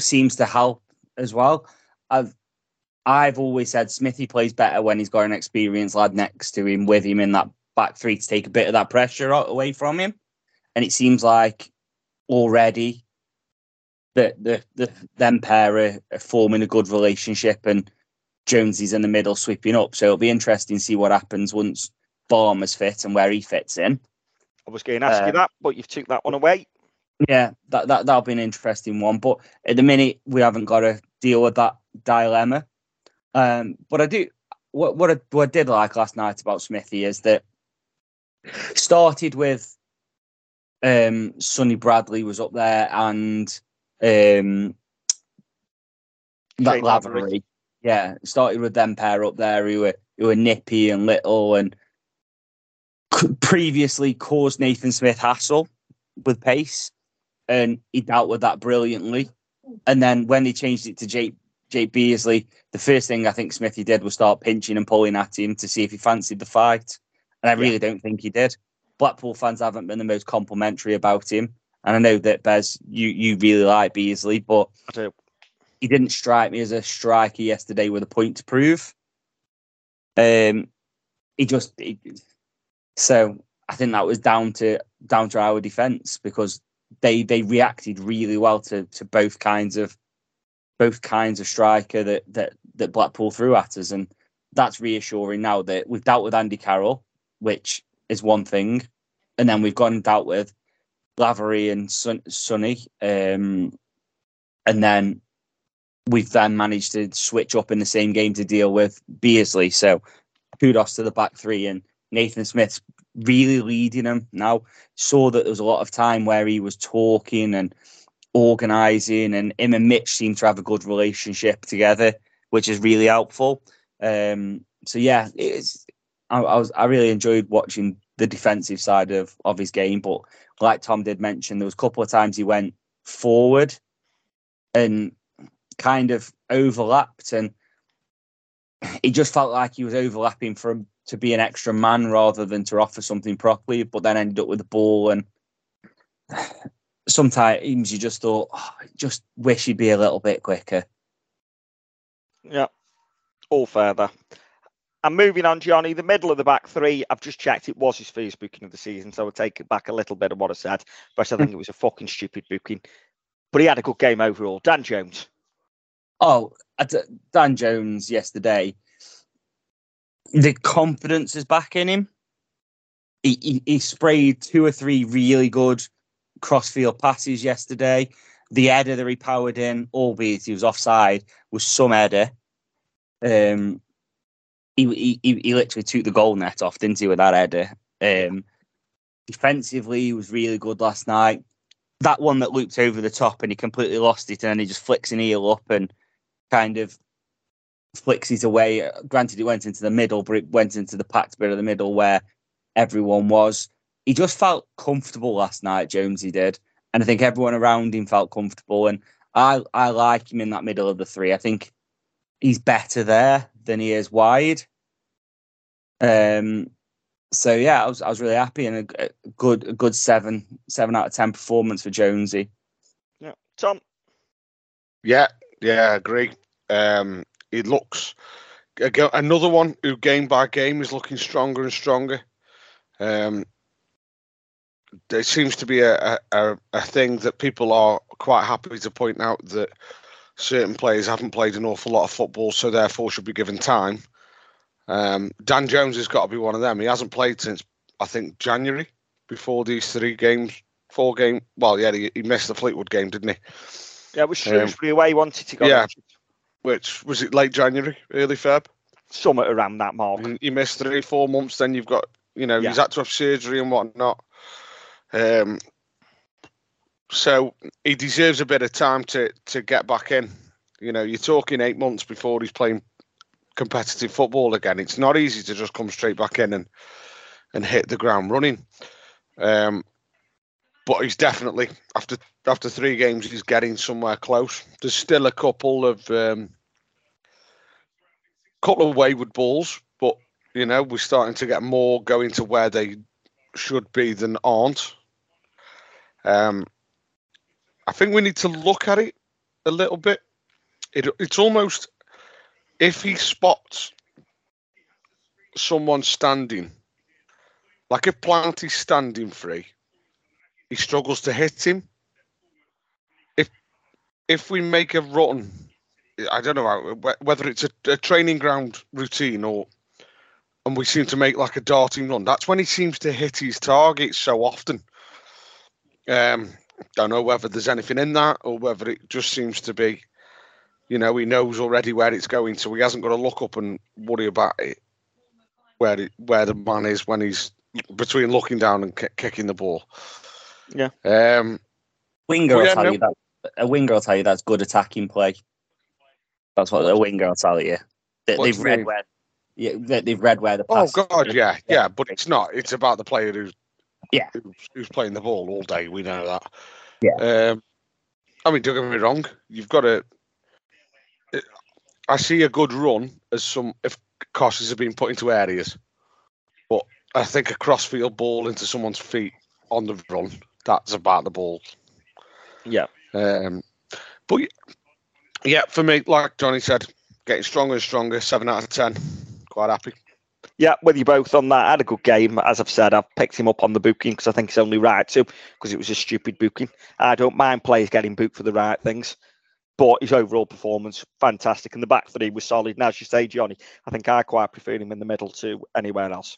seems to help as well. I've I've always said Smithy plays better when he's got an experienced lad next to him with him in that back three to take a bit of that pressure away from him. And it seems like already that the, the them pair are, are forming a good relationship and Jonesy's in the middle sweeping up. So it'll be interesting to see what happens once Barmer's fit and where he fits in. I was going to ask you Uh, that, but you've took that one away. Yeah, that, that that'll be an interesting one. But at the minute, we haven't got to deal with that dilemma. Um, but I do what what I, what I did like last night about Smithy is that started with um Sonny Bradley was up there and um that Lavery. Yeah, started with them pair up there who were who were nippy and little and previously caused Nathan Smith hassle with pace and he dealt with that brilliantly. And then when they changed it to Jake Jake Beesley, the first thing I think Smithy did was start pinching and pulling at him to see if he fancied the fight. And I really don't think he did. Blackpool fans haven't been the most complimentary about him. And I know that Bez, you you really like Beesley, but he didn't strike me as a striker yesterday with a point to prove. Um, he just he, so I think that was down to down to our defence because they they reacted really well to to both kinds of both kinds of striker that that that Blackpool threw at us, and that's reassuring now that we've dealt with Andy Carroll, which is one thing, and then we've gone and dealt with Lavery and Sun, Sonny, um, and then we've then managed to switch up in the same game to deal with Beesley. So kudos to the back three and Nathan Smith's really leading him now. Saw that there was a lot of time where he was talking and organising, and him and Mitch seem to have a good relationship together, which is really helpful. Um, so yeah, it's I, I was I really enjoyed watching the defensive side of of his game, but like Tom did mention, there was a couple of times he went forward and kind of overlapped and it just felt like he was overlapping for him to be an extra man rather than to offer something properly, but then ended up with the ball and sometimes you just thought, oh, just wish he'd be a little bit quicker. Yeah, all further. And moving on, Johnny, the middle of the back three, I've just checked it was his first booking of the season, so I'll take it back a little bit of what I said, but I think it was a fucking stupid booking. But he had a good game overall. Dan Jones. Oh, Dan Jones yesterday, the confidence is back in him. He, he, he sprayed two or three really good crossfield passes yesterday. The header that he powered in, albeit he was offside, was some header. Um, he, he, he literally took the goal net off, didn't he, with that header? Um, defensively, he was really good last night. That one that looped over the top and he completely lost it, and then he just flicks an heel up and kind of flicks it away. Granted, it went into the middle, but it went into the packed bit of the middle where everyone was. He just felt comfortable last night, Jonesy did. And I think everyone around him felt comfortable. And I, I like him in that middle of the three. I think he's better there than he is wide. Um, so yeah, I was I was really happy and a, a good a good seven seven out of ten performance for Jonesy. Yeah. Tom. Yeah, yeah, I agree. Um, it looks another one who game by game is looking stronger and stronger. Um, there seems to be a, a, a, thing that people are quite happy to point out that certain players haven't played an awful lot of football, so therefore should be given time. Um, Dan Jones has got to be one of them. He hasn't played since I think January before these three games, four game. Well, yeah, he, he missed the Fleetwood game, didn't he? Yeah, it was Um, Shrewsbury away. He wanted to go. yeah. Which was it late January, early Feb? Somewhere around that mark. And you missed three, four months, then you've got, you know, Yeah. he's had to have surgery and whatnot. Um, So he deserves a bit of time to to get back in. You know, you're talking eight months before he's playing competitive football again. It's not easy to just come straight back in and and hit the ground running. Um, but he's definitely after after three games, he's getting somewhere close. There's still a couple of um, couple of wayward balls, but you know we're starting to get more going to where they should be than aren't. Um, I think we need to look at it a little bit. It, it's almost if he spots someone standing, like if Planty's standing free, he struggles to hit him. If if we make a run, I don't know whether it's a, a training ground routine or and we seem to make like a darting run. That's when he seems to hit his targets so often. Um, don't know whether there's anything in that or whether it just seems to be, you know, he knows already where it's going, so he hasn't got to look up and worry about it, where where the man is when he's between looking down and ki- kicking the ball. Yeah. Um, Winger Well, will yeah, tell no- you that. A winger will tell you that's good attacking play. That's what a winger will tell you. That What do they've read mean? where. Yeah, they've read where the oh pass. God, yeah, yeah, but it's not. It's about the player who's Yeah. who's, who's playing the ball all day. We know that. Yeah. Um, I mean, don't get me wrong. You've got to. I see a good run as some if crosses have been put into areas, but I think a crossfield ball into someone's feet on the run that's about the ball. Yeah. Um, but yeah, for me, like Johnny said, getting stronger and stronger. Seven out of ten. Quite happy. Yeah, with you both on that. Had a good game. As I've said, I've picked him up on the booking because I think it's only right to, because it was a stupid booking. I don't mind players getting booked for the right things, but his overall performance, fantastic. And the back three was solid. And as you say, Johnny, I think I quite prefer him in the middle to anywhere else.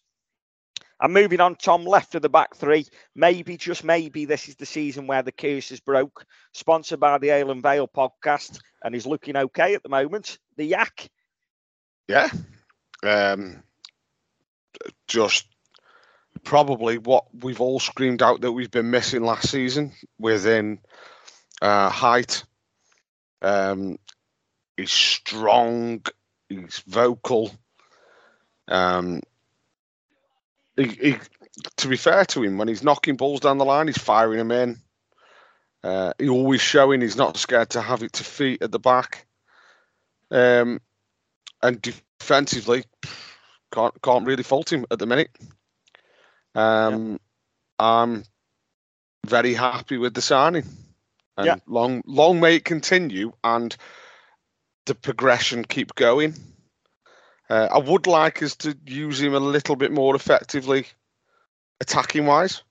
And moving on, Tom, left of the back three. Maybe, just maybe, this is the season where the curse is broke. Sponsored by the Ale and Vale podcast, and he's looking okay at the moment. The Yak. Yeah. Um, just probably what we've all screamed out that we've been missing last season within uh, height. Um, he's strong. He's vocal. Um, he, he, to be fair to him, when he's knocking balls down the line, he's firing them in. Uh, he's always showing he's not scared to have it to feet at the back. Um, and defensively, can't can't really fault him at the minute. Um, I'm very happy with the signing, and Yeah. long long may it continue, and the progression keep going. Uh, I would like us to use him a little bit more effectively, attacking wise,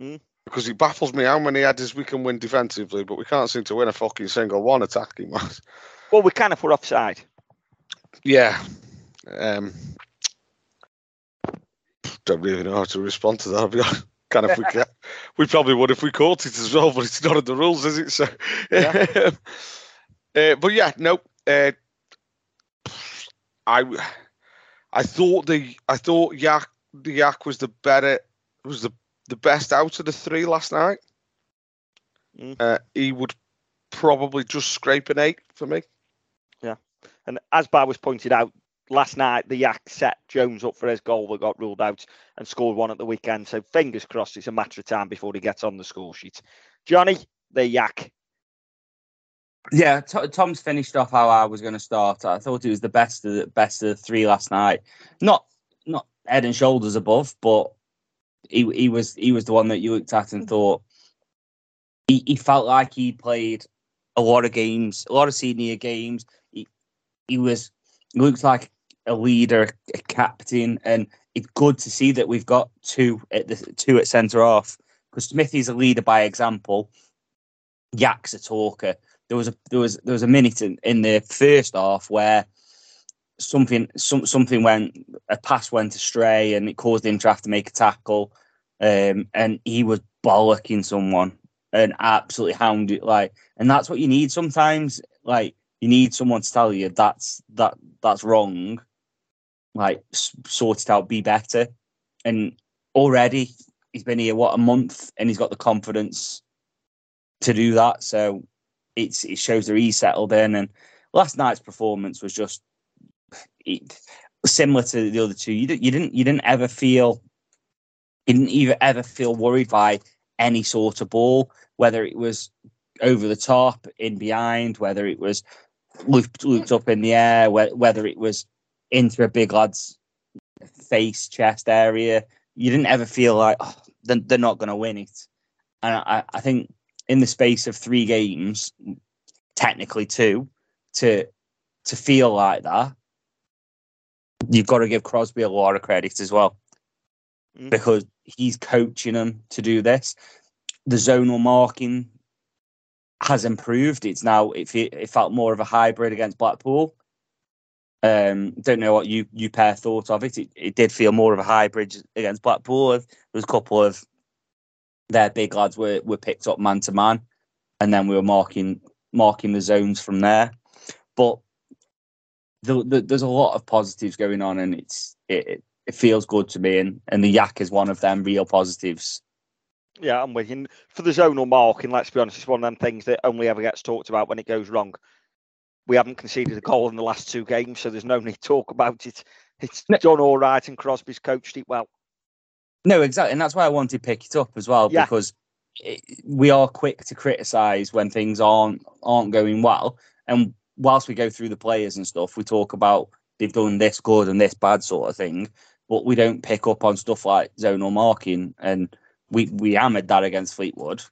Mm. because he baffles me how many headers we can win defensively, but we can't seem to win a fucking single one attacking wise. Well, we kind of were offside. Yeah. Um, don't really know how to respond to that. I'll be honest. Kind of forget. we probably would if we caught it as well, but it's not in the rules, is it? So, Yeah. uh, but yeah, no. Uh, I, I thought the I thought Yak the Yak was the better was the the best out of the three last night. Mm. Uh, he would probably just scrape an eight for me. Yeah, and as Bar was pointed out last night, the Yak set Jones up for his goal that got ruled out and scored one at the weekend. So fingers crossed, it's a matter of time before he gets on the score sheet. Johnny, the Yak. Yeah, T- Tom's finished off how I was going to start. I thought he was the best of the best of the three last night. Not not head and shoulders above, but he he was he was the one that you looked at and thought he, he felt like he played a lot of games, a lot of senior games. He he was he looked like a leader, a captain, and it's good to see that we've got two at the two at centre half because Smithy's a leader by example. Yak's a talker there was a there was there was a minute in, in the first half where something some, something went a pass went astray and it caused him to have to make a tackle. Um, and he was bollocking someone and absolutely hounded like and that's what you need sometimes. Like you need someone to tell you that's that that's wrong. Like sort it out be better. And already he's been here what a month and he's got the confidence to do that. So it's it shows that he's settled in. And last night's performance was just it, similar to the other two. You, you didn't you didn't ever feel you didn't even ever feel worried by any sort of ball, whether it was over the top, in behind, whether it was looped, looped up in the air, whe- whether it was into a big lad's face, chest area. You didn't ever feel like oh, they're not going to win it. And I, I think in the space of three games, technically two, to to feel like that, you've got to give Crosby a lot of credit as well Mm. because he's coaching them to do this. The zonal marking has improved. It's now it, it felt more of a hybrid against Blackpool. Um, don't know what you you pair thought of it. it. It did feel more of a hybrid against Blackpool. There was a couple of their big lads were were picked up man to man, and then we were marking marking the zones from there. But the, the, there's a lot of positives going on, and it's it, it, feels good to me. And and the yak is one of them real positives. Yeah, I'm with you. And For the zonal marking, let's be honest, it's one of them things that only ever gets talked about when it goes wrong. We haven't conceded a goal in the last two games, so there's no need to talk about it. It's done all right, and Crosby's coached it well. No, exactly, and that's why I wanted to pick it up as well Yeah. because it, we are quick to criticise when things aren't aren't going well, and whilst we go through the players and stuff, we talk about they've done this good and this bad sort of thing, but we don't pick up on stuff like zonal marking, and we we hammered that against Fleetwood.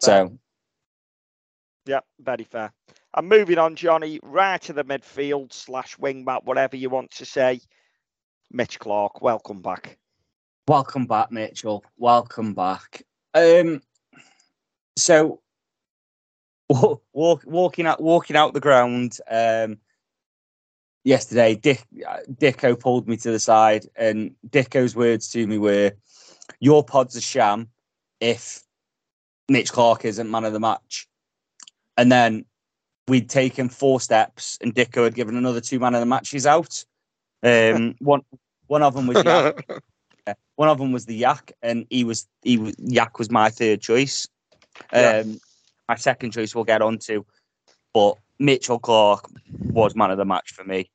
Fair. So Yeah, very fair. And moving on, Johnny, right to the midfield slash wing back, whatever you want to say. Mitch Clark, welcome back. Welcome back, Mitchell. Welcome back. Um, so wa- walk, walking out walking out the ground um yesterday dick uh, dicko pulled me to the side and dicko's words to me were your pod's a sham if mitch clark isn't man of the match and then we'd taken four steps and dicko had given another two man of the matches out um one one of them was one of them was the yak and he was he was yak was my third choice um Yeah. my second choice we'll get on to but mitchell clark was man of the match for me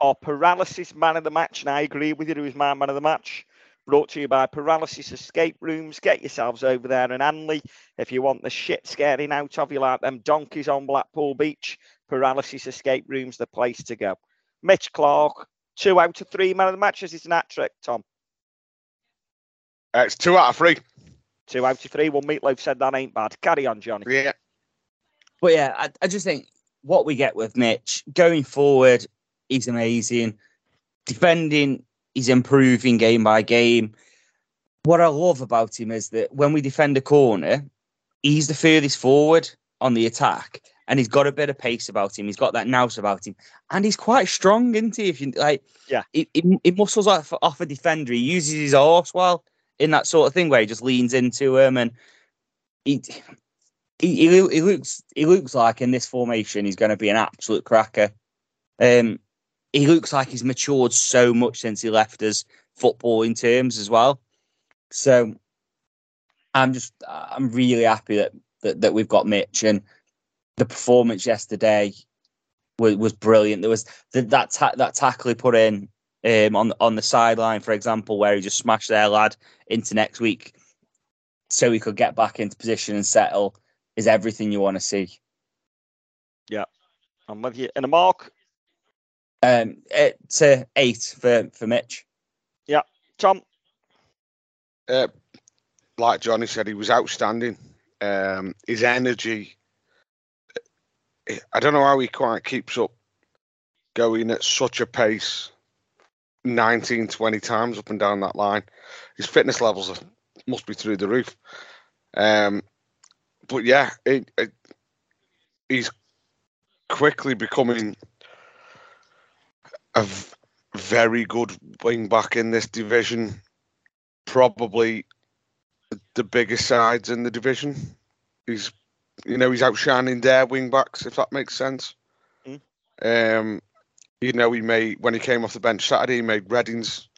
Our paralysis man of the match, and I agree with you, who is my man of the match. Brought to you by Paralysis Escape Rooms. Get yourselves over there in Anley if you want the shit scaring out of you like them donkeys on Blackpool Beach. Paralysis Escape Rooms, the place to go. Mitch Clark, two out of three man of the match. Is an hat trick, Tom? Uh, it's two out of three. Two out of three. Well, Meatloaf said that ain't bad. Carry on, Johnny. Yeah. But yeah, I, I just think what we get with Mitch going forward, he's amazing. Defending, he's improving game by game. What I love about him is that when we defend a corner, he's the furthest forward on the attack, and he's got a bit of pace about him. He's got that nous about him, and he's quite strong, isn't he? If you like, Yeah. he, he, he muscles off, off a defender. He uses his horse well in that sort of thing where he just leans into him and he he, he, he looks he looks like in this formation he's going to be an absolute cracker. Um, he looks like he's matured so much since he left us footballing terms as well. So I'm just I'm really happy that that, that we've got Mitch and the performance yesterday was, was brilliant. There was the, that ta- that tackle he put in um, on on the sideline, for example, where he just smashed their lad into next week, so he could get back into position and settle. Is everything you want to see? Yeah, I'm with you. And a mark, Um, it's uh, eight for for Mitch. Yeah, Tom. Uh, like Johnny said, he was outstanding. Um, his energy, I don't know how he quite keeps up going at such a pace 19, 20 times up and down that line. His fitness levels are, must be through the roof. Um, but yeah, it, it, he's quickly becoming a v- very good wing back in this division. Probably the biggest sides in the division. He's, you know, he's outshining their wing backs, if that makes sense. Mm. Um, you know, he made when he came off the bench Saturday, he made Reading's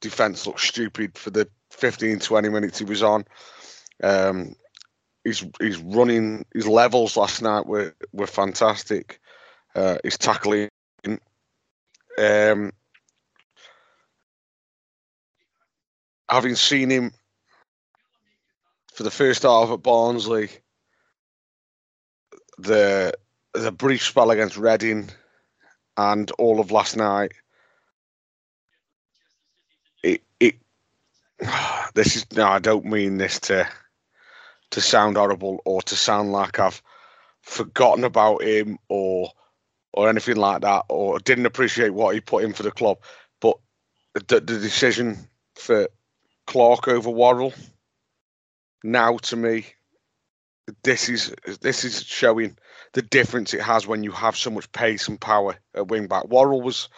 defense look stupid for the 15, 20 minutes he was on. Um, his his running, his levels last night were were fantastic. Uh, his tackling, um, having seen him for the first half at Barnsley, the the brief spell against Reading, and all of last night, it it this is no, I don't mean this to to sound horrible or to sound like I've forgotten about him or or anything like that or didn't appreciate what he put in for the club. But the, the decision for Clark over Worrall now to me this is this is showing the difference it has when you have so much pace and power at wing back. Worrall was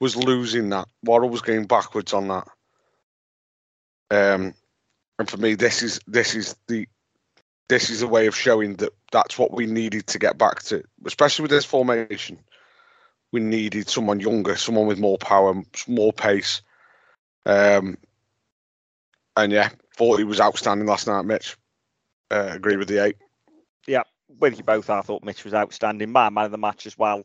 was losing that. Worrall was going backwards on that. Um, and for me, this is this is the this is a way of showing that that's what we needed to get back to, especially with this formation. We needed someone younger, someone with more power, more pace. Um, and yeah, thought he was outstanding last night, Mitch. Uh, agree with the eight. Yeah, with you both, I thought Mitch was outstanding. My man of the match as well.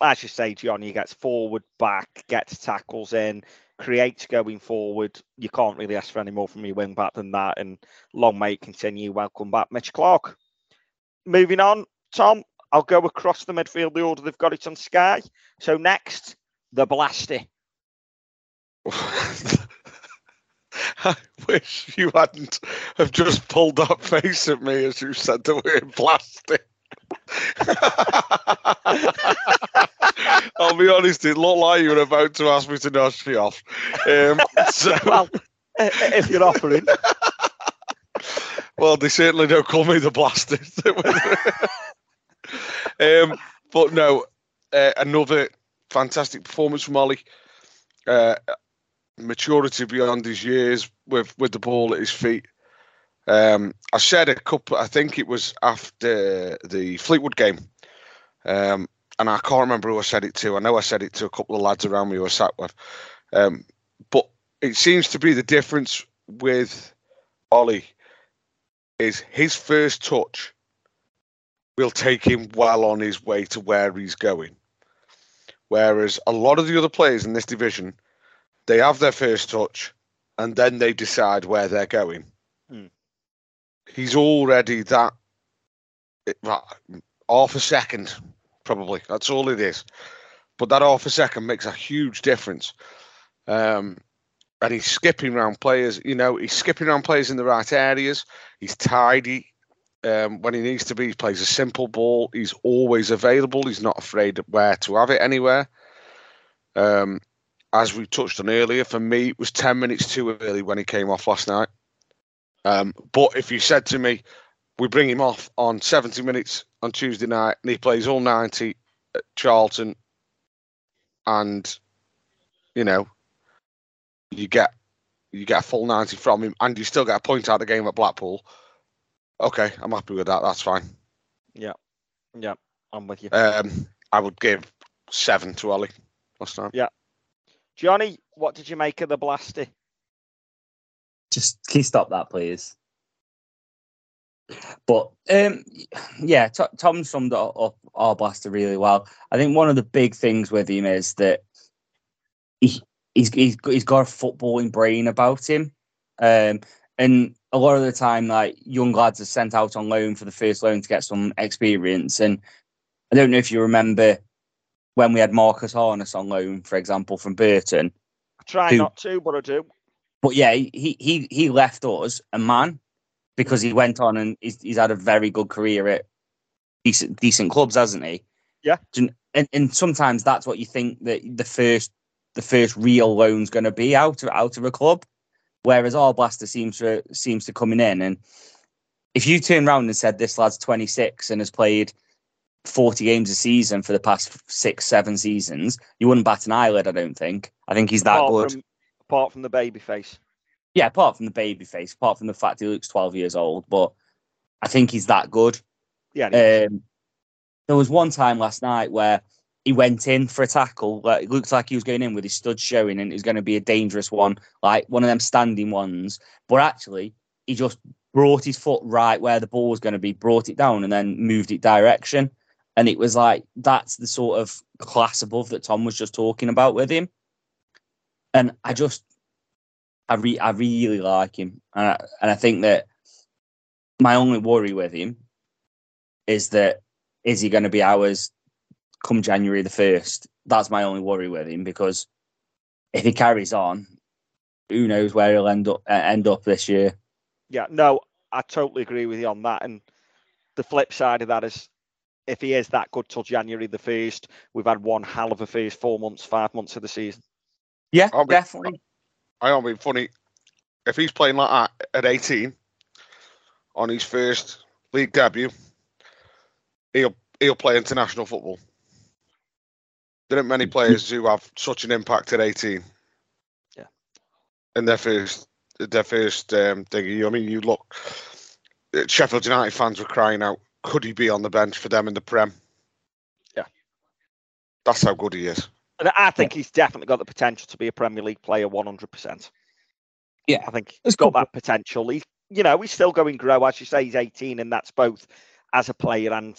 As you say, Johnny, he gets forward, back, gets tackles in, creates going forward. You can't really ask for any more from your wing back than that. And long may it continue. Welcome back, Mitch Clark. Moving on, Tom, I'll go across the midfield the order they've got it on Sky. So next, the Blasty. I wish you hadn't have just pulled that face at me as you said the word plastic. I'll be honest, it looked like you were about to ask me to notch you off. Um, so, well, if you're offering. well, they certainly don't call me the blaster. um, but no, uh, another fantastic performance from Ollie. Uh, maturity beyond his years with with the ball at his feet. Um, I said a couple. I think it was after the Fleetwood game, um, and I can't remember who I said it to. I know I said it to a couple of lads around me who I sat with. Um, but it seems to be the difference with Ollie is his first touch will take him well on his way to where he's going. Whereas a lot of the other players in this division, they have their first touch and then they decide where they're going. Hmm. He's already that half a second, probably. That's all it is. But that half a second makes a huge difference. Um, and he's skipping around players. You know, he's skipping around players in the right areas. He's tidy um, when he needs to be. He plays a simple ball. He's always available. He's not afraid of where to have it anywhere. Um, as we touched on earlier, for me, it was 10 minutes too early when he came off last night. Um, but if you said to me, we bring him off on 70 minutes on Tuesday night and he plays all 90 at Charlton and, you know, you get you get a full 90 from him and you still get a point out of the game at Blackpool. Okay, I'm happy with that. That's fine. Yeah, Yeah. I'm with you. Um, I would give seven to Ollie last night. Johnny, what did you make of the Blasty? Just can you stop that, please? But um, yeah, To- Tom summed up our blaster really well. I think one of the big things with him is that he he's he's got, he's got a footballing brain about him, um, and a lot of the time, like young lads are sent out on loan for the first loan to get some experience. And I don't know if you remember when we had Marcus Harness on loan, for example, from Burton. I try Who- not to, but I do. But yeah, he he he left us a man because he went on and he's, he's had a very good career at decent decent clubs, hasn't he? Yeah. And and sometimes that's what you think that the first the first real loan's going to be out of out of a club, whereas our blaster seems to seems to coming in and if you turn around and said this lad's 26 and has played 40 games a season for the past six seven seasons, you wouldn't bat an eyelid. I don't think. I think he's that apart good. From, apart from the baby face. Yeah, apart from the baby face, apart from the fact he looks 12 years old, but I think he's that good. Yeah, Um, there was one time last night where he went in for a tackle. Like, it looked like he was going in with his stud showing, and it was going to be a dangerous one, like one of them standing ones. But actually, he just brought his foot right where the ball was going to be, brought it down, and then moved it direction. And it was like that's the sort of class above that Tom was just talking about with him. And I just, I re, I really like him, and I, and I think that my only worry with him is that is he going to be ours come January the first? That's my only worry with him because if he carries on, who knows where he'll end up uh, end up this year. Yeah, no, I totally agree with you on that. And the flip side of that is if he is that good till January the first, we've had one hell of a first four months, five months of the season. Yeah, I'll be- definitely. I don't mean funny. If he's playing like that at 18 on his first league debut, he'll he'll play international football. There aren't many players who have such an impact at 18. Yeah. In their first their first um, thing. I mean, you look. Sheffield United fans were crying out, "Could he be on the bench for them in the Prem?" Yeah. That's how good he is. And I think he's definitely got the potential to be a Premier League player 100%. Yeah, I think It's he's got good. that potential. He, you know, he's still going grow. As you say, he's 18, and that's both as a player and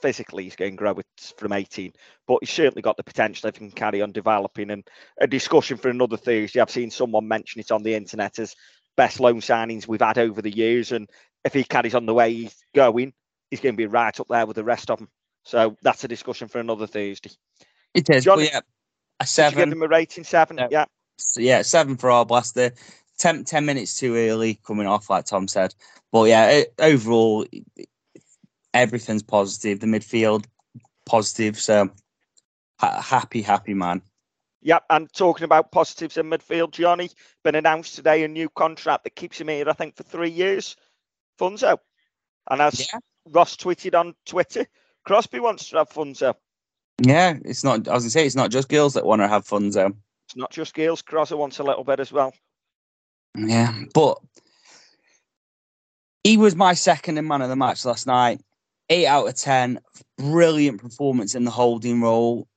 physically he's going to grow with, from 18. But he's certainly got the potential if he can carry on developing. And a discussion for another Thursday. I've seen someone mention it on the internet as best loan signings we've had over the years. And if he carries on the way he's going, he's going to be right up there with the rest of them. So that's a discussion for another Thursday. It is. Johnny, but yeah, a you give seven. him a rating? Seven? No. Yeah. So, yeah, seven for our blaster. 10, 10 minutes too early coming off, like Tom said. But yeah, it, overall, everything's positive. The midfield positive. So ha- happy, happy man. Yep, and talking about positives in midfield, Johnny, been announced today a new contract that keeps him here, I think, for three years. Funso. And as Yeah. Ross tweeted on Twitter, Crosby wants to have Funso. Yeah, it's not. As I say it's not just girls that want to have fun. So It's not just girls. Crosser wants a little bit as well. yeah, but he was my second in man of the match last night. Eight out of ten, brilliant performance in the holding role.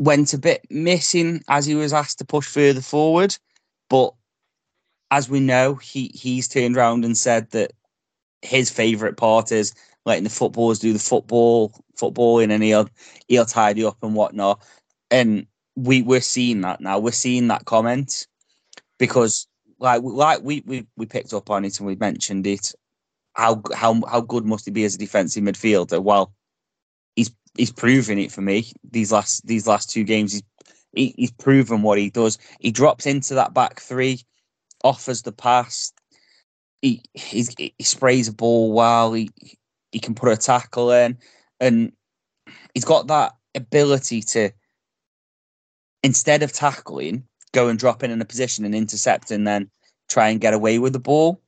Went a bit missing as he was asked to push further forward, but as we know, he he's turned around and said that his favourite part is letting the footballers do the football, footballing, and he'll he'll tidy up and whatnot. And we we're seeing that now. We're seeing that comment because like like we we we picked up on it and we mentioned it. How how how good must he be as a defensive midfielder? Well, he's he's proven it for me these last these last two games. He's he, he's proven what he does. He drops into that back three, offers the pass. He he sprays a ball well. He he can put a tackle in, and he's got that ability to instead of tackling, go and drop in in a position and intercept, and then try and get away with the ball.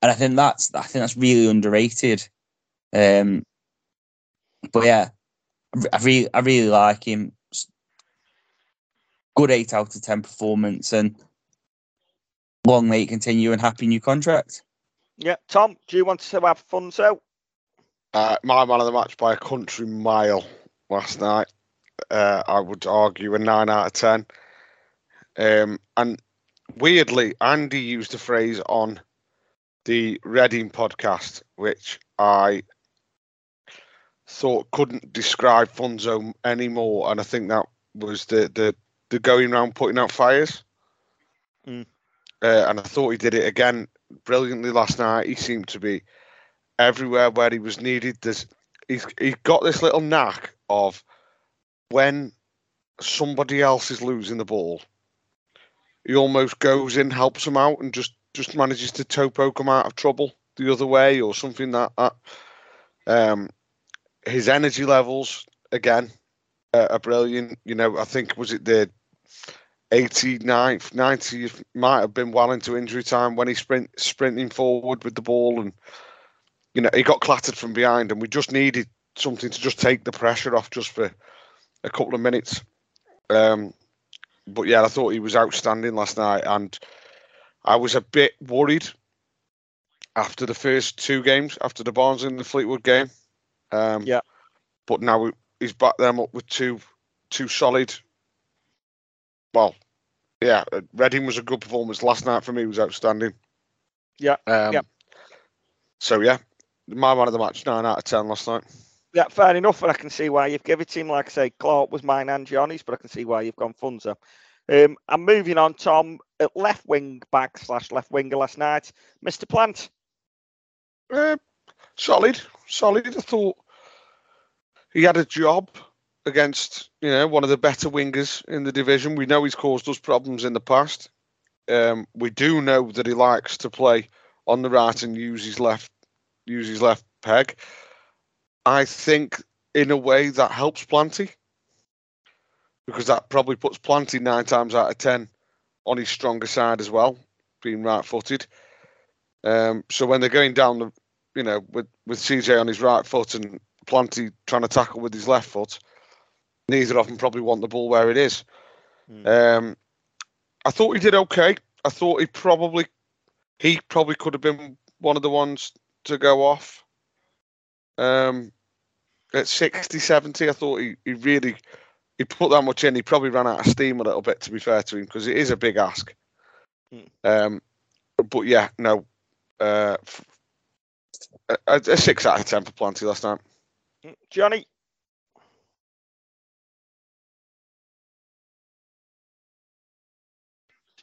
And I think that's I think that's really underrated. Um, but yeah, I really I really like him. Good eight out of ten performance, and long may it continue and happy new contract. Yeah, Tom, do you want to have Funso? Uh, my man of the match by a country mile last night. Uh, I would argue a nine out of ten. Um, and weirdly, Andy used a phrase on the Reading podcast, which I thought couldn't describe Funso anymore, and I think that was the the, the going round putting out fires. Mm. Uh, and I thought he did it again brilliantly last night. He seemed to be everywhere where he was needed. There's he's he's got this little knack of when somebody else is losing the ball, he almost goes in, helps them out, and just just manages to toe poke them out of trouble the other way or something that. Um, his energy levels again are brilliant. You know, I think was it the 89th, 90th might have been well into injury time when he sprint sprinting forward with the ball and you know he got clattered from behind and we just needed something to just take the pressure off just for a couple of minutes. Um, but yeah, I thought he was outstanding last night and I was a bit worried after the first two games, after the Barnes and the Fleetwood game. Um, Yeah. But now he's back them up with two two solid well, yeah, uh, Reading was a good performance last night for me. Was outstanding. Yeah, Um, yeah. So yeah, my man of the match, nine out of ten last night. Yeah, fair enough, and I can see why you've given it to him. Like I say, Clark was mine and Johnny's, but I can see why you've gone Funso. Um, I'm moving on, Tom, at left wing back slash left winger last night, Mr. Plant. Uh, solid, solid. I thought he had a job against you know one of the better wingers in the division. We know he's caused us problems in the past. Um, we do know that he likes to play on the right and use his left use his left peg. I think in a way that helps Planty because that probably puts Planty nine times out of ten on his stronger side as well, being right footed. Um, so when they're going down the, you know, with with CJ on his right foot and Planty trying to tackle with his left foot, neither of them probably want the ball where it is. Um, I thought he did okay. I thought he probably he probably could have been one of the ones to go off. Um, at 60, 70, I thought he, he really he put that much in. He probably ran out of steam a little bit, to be fair to him, because it is a big ask. Um, but yeah, no, uh, a six out of ten for Planty last night. Johnny.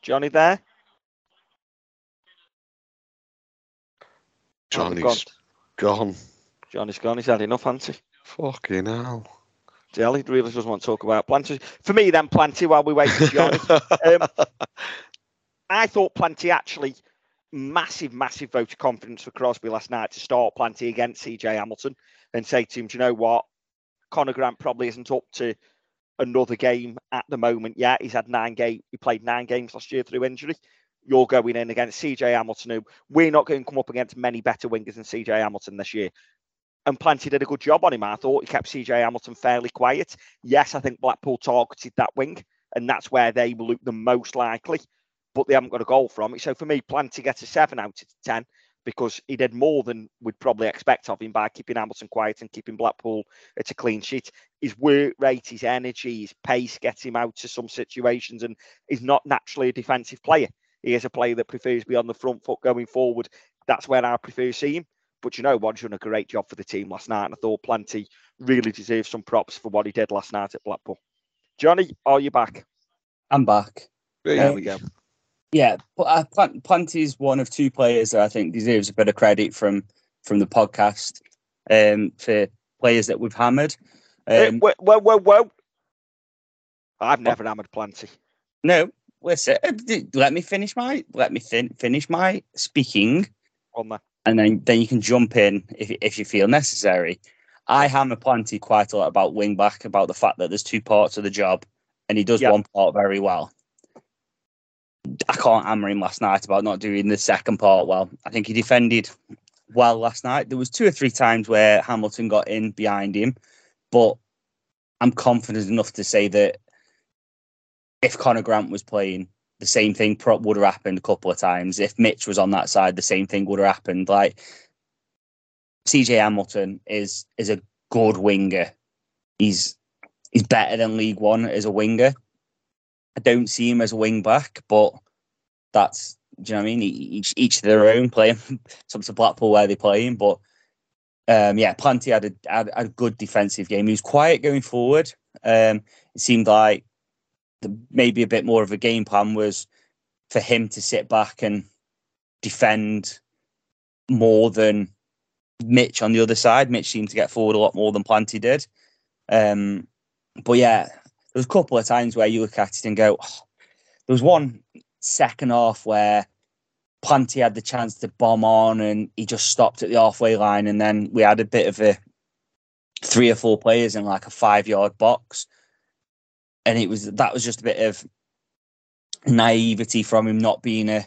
Johnny there? Oh, Johnny's gone. Johnny's gone. He's had enough, hasn't he? Fucking hell. Jelly really doesn't want to talk about Planty. For me, then, Planty, while we wait for Johnny. um, I thought Planty actually massive, massive vote of confidence for Crosby last night to start Planty against CJ Hamilton and say to him, Do you know what? Conor Grant probably isn't up to another game at the moment yet. He's had nine game he played nine games last year through injury. You're going in against CJ Hamilton, who we're not going to come up against many better wingers than CJ Hamilton this year. And Planty did a good job on him. I thought he kept CJ Hamilton fairly quiet. Yes, I think Blackpool targeted that wing, and that's where they will look the most likely, but they haven't got a goal from it. So for me, Planty gets a seven out of ten because he did more than we'd probably expect of him by keeping Hamilton quiet and keeping Blackpool at a clean sheet. His work rate, his energy, his pace gets him out to some situations, and he's not naturally a defensive player. He is a player that prefers to be on the front foot going forward. That's where I prefer to see him. But you know what? He's done a great job for the team last night, and I thought Planty really deserves some props for what he did last night at Blackpool. Johnny, are you back? I'm back. There we go. Yeah, uh, Plant- Planty is one of two players that I think deserves a bit of credit from from the podcast um, for players that we've hammered. Um, whoa, whoa, whoa, whoa. I've never hammered Planty. no, listen, uh, let me finish my let me fin- finish my speaking, and then then you can jump in if if you feel necessary. I hammer Planty quite a lot about wing back, about the fact that there's two parts of the job, and he does Yeah. one part very well. I can't hammer him last night about not doing the second part well. I think he defended well last night. There was two or three times where Hamilton got in behind him, but I'm confident enough to say that if Conor Grant was playing, the same thing pro- would have happened a couple of times. If Mitch was on that side, the same thing would have happened. Like CJ Hamilton is is a good winger. He's he's better than League One as a winger. I don't see him as a wing back, but that's do you know what I mean? Each each their own. Playing some to Blackpool where they play him, but um, yeah, Planty had a had, had a good defensive game. He was quiet going forward. Um, it seemed like the, maybe a bit more of a game plan was for him to sit back and defend more than Mitch on the other side. Mitch seemed to get forward a lot more than Planty did. Um, but yeah, there was a couple of times where you look at it and go, "Oh." there was one second half where Planty had the chance to bomb on and he just stopped at the halfway line. And then we had a bit of a three or four players in like a five yard box. And it was that was just a bit of naivety from him not being a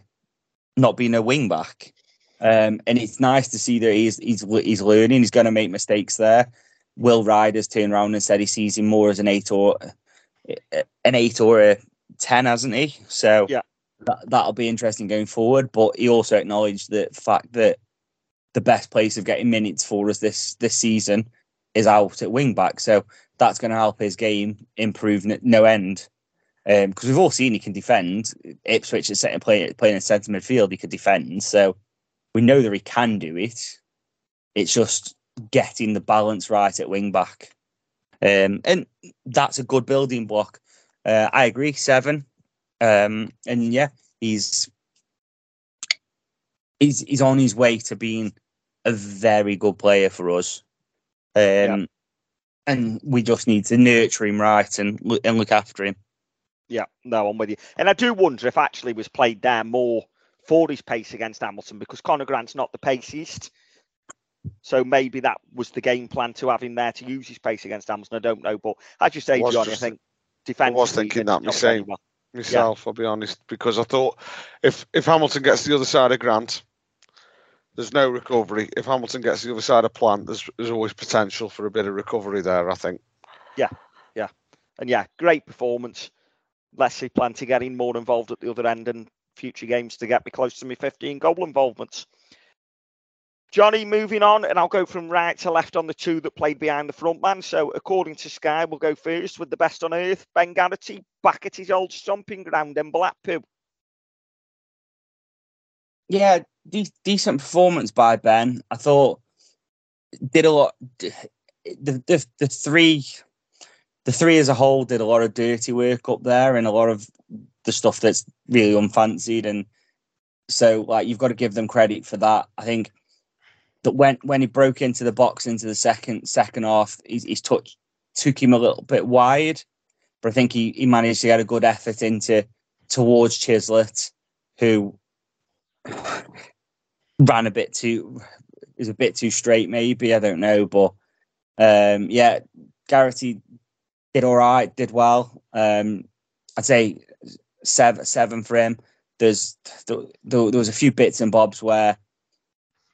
not being a wing back. Um, and it's nice to see that he's he's he's learning. He's going to make mistakes there. Will Ryder's turned around and said he sees him more as an eight or an eight or a ten, hasn't he? So Yeah. that that'll be interesting going forward. But he also acknowledged the fact that the best place of getting minutes for us this this season is out at wing back. So that's going to help his game improve n- no end. Um, because we've all seen he can defend. Ipswich is setting play, playing in centre midfield, he could defend. So we know that he can do it. It's just getting the balance right at wing back. Um, and that's a good building block. Uh, I agree, seven. Um, and yeah, he's he's he's on his way to being a very good player for us. Um, Yeah. and we just need to nurture him right and look, and look after him. Yeah, no, I'm with you. And I do wonder if actually was played down more for his pace against Hamilton because Conor Grant's not the paciest. So maybe that was the game plan to have him there to use his pace against Hamilton. I don't know, but as you say, Johnny, I think I was thinking that myself. myself. I'll be honest, because I thought if if Hamilton gets the other side of Grant, there's no recovery. If Hamilton gets the other side of Plant, there's there's always potential for a bit of recovery there. I think. Yeah, yeah, and yeah, great performance. Let's see Planty getting more involved at the other end and future games to get me close to my 15 goal involvements. Johnny, moving on, and I'll go from right to left on the two that played behind the front man. So, according to Sky, we'll go first with the best on earth, Ben Garrity, back at his old stomping ground in Blackpool. Yeah, de- decent performance by Ben. I thought did a lot. The, the the three, the three as a whole did a lot of dirty work up there and a lot of the stuff that's really unfancied. And so, like, you've got to give them credit for that. I think that when when he broke into the box into the second second half, his, his touch took him a little bit wide, but I think he, he managed to get a good effort into towards Chislett, who ran a bit too is a bit too straight maybe i don't know but um yeah garrity did all right did well. Um i'd say seven seven for him. There's there, there was a few bits and bobs where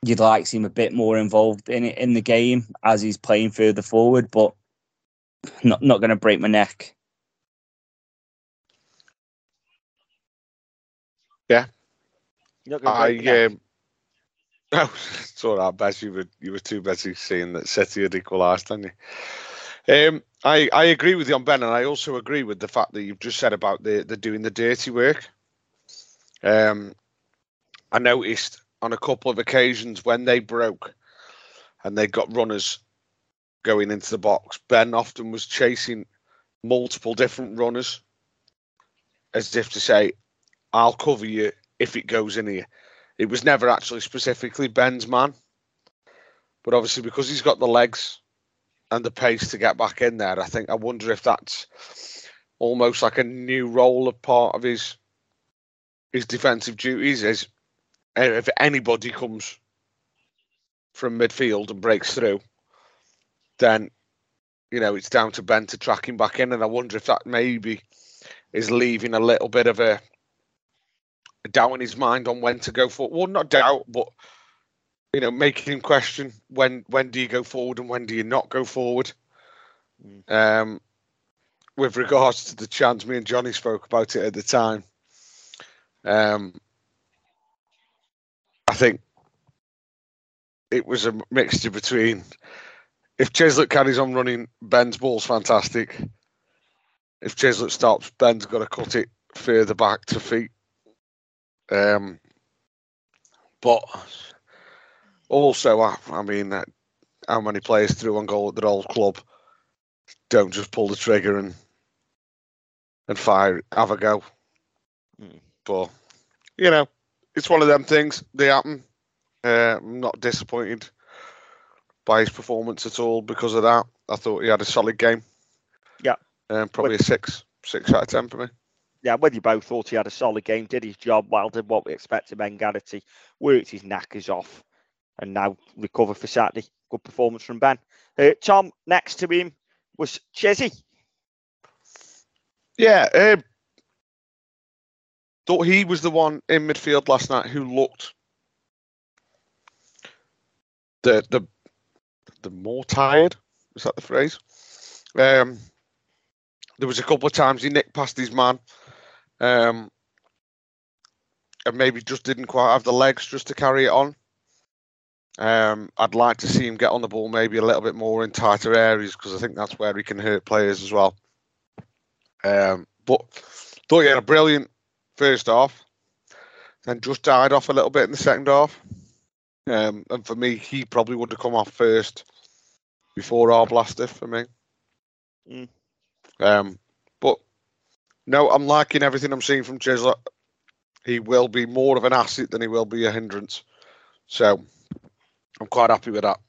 you'd like to see him a bit more involved in it in the game as he's playing further forward but not not going to break my neck You're not gonna I your neck. um, no, it's all right, Bez. You were you were too busy seeing that City had equalised, didn't you? Um, I I agree with you on Ben, and I also agree with the fact that you've just said about the the doing the dirty work. Um, I noticed on a couple of occasions when they broke, and they got runners going into the box. Ben often was chasing multiple different runners, as if to say, "I'll cover you if it goes in here." It was never actually specifically Ben's man, but obviously because he's got the legs and the pace to get back in there, I think I wonder if that's almost like a new role of part of his his defensive duties. Is if anybody comes from midfield and breaks through, then you know it's down to Ben to track him back in, and I wonder if that maybe is leaving a little bit of a doubt in his mind on when to go for. Well, not doubt, but you know, making him question when when do you go forward and when do you not go forward. Um, with regards to the chance, me and Johnny spoke about it at the time. Um, I think it was a mixture between if Chislett carries on running, Ben's ball's fantastic. If Chislett stops, Ben's got to cut it further back to feet. Um, but also, I, I mean, uh, how many players through on goal at their old club don't just pull the trigger and and fire, have a go. Mm. But you know, it's one of them things. They happen. Uh, I'm not disappointed by his performance at all because of that. I thought he had a solid game. Yeah. Um, probably a six, six out of ten for me. yeah, whether you both thought he had a solid game, did his job well, did what we expected. Ben Garrity worked his knackers off, and now recover for Saturday. Good performance from Ben. Uh, Tom, next to him was Chizzy. Yeah, um, thought he was the one in midfield last night who looked the the the more tired. Is that the phrase? Um, there was a couple of times he nicked past his man, um, and maybe just didn't quite have the legs just to carry it on. Um, I'd like to see him get on the ball maybe a little bit more in tighter areas because I think that's where he can hurt players as well. Um, but thought he had a brilliant first half, then just died off a little bit in the second half. Um, and for me, he probably would have come off first before Arblaster for me. Mm. Um, but no, I'm liking everything I'm seeing from Chislett. He will be more of an asset than he will be a hindrance. So I'm quite happy with that.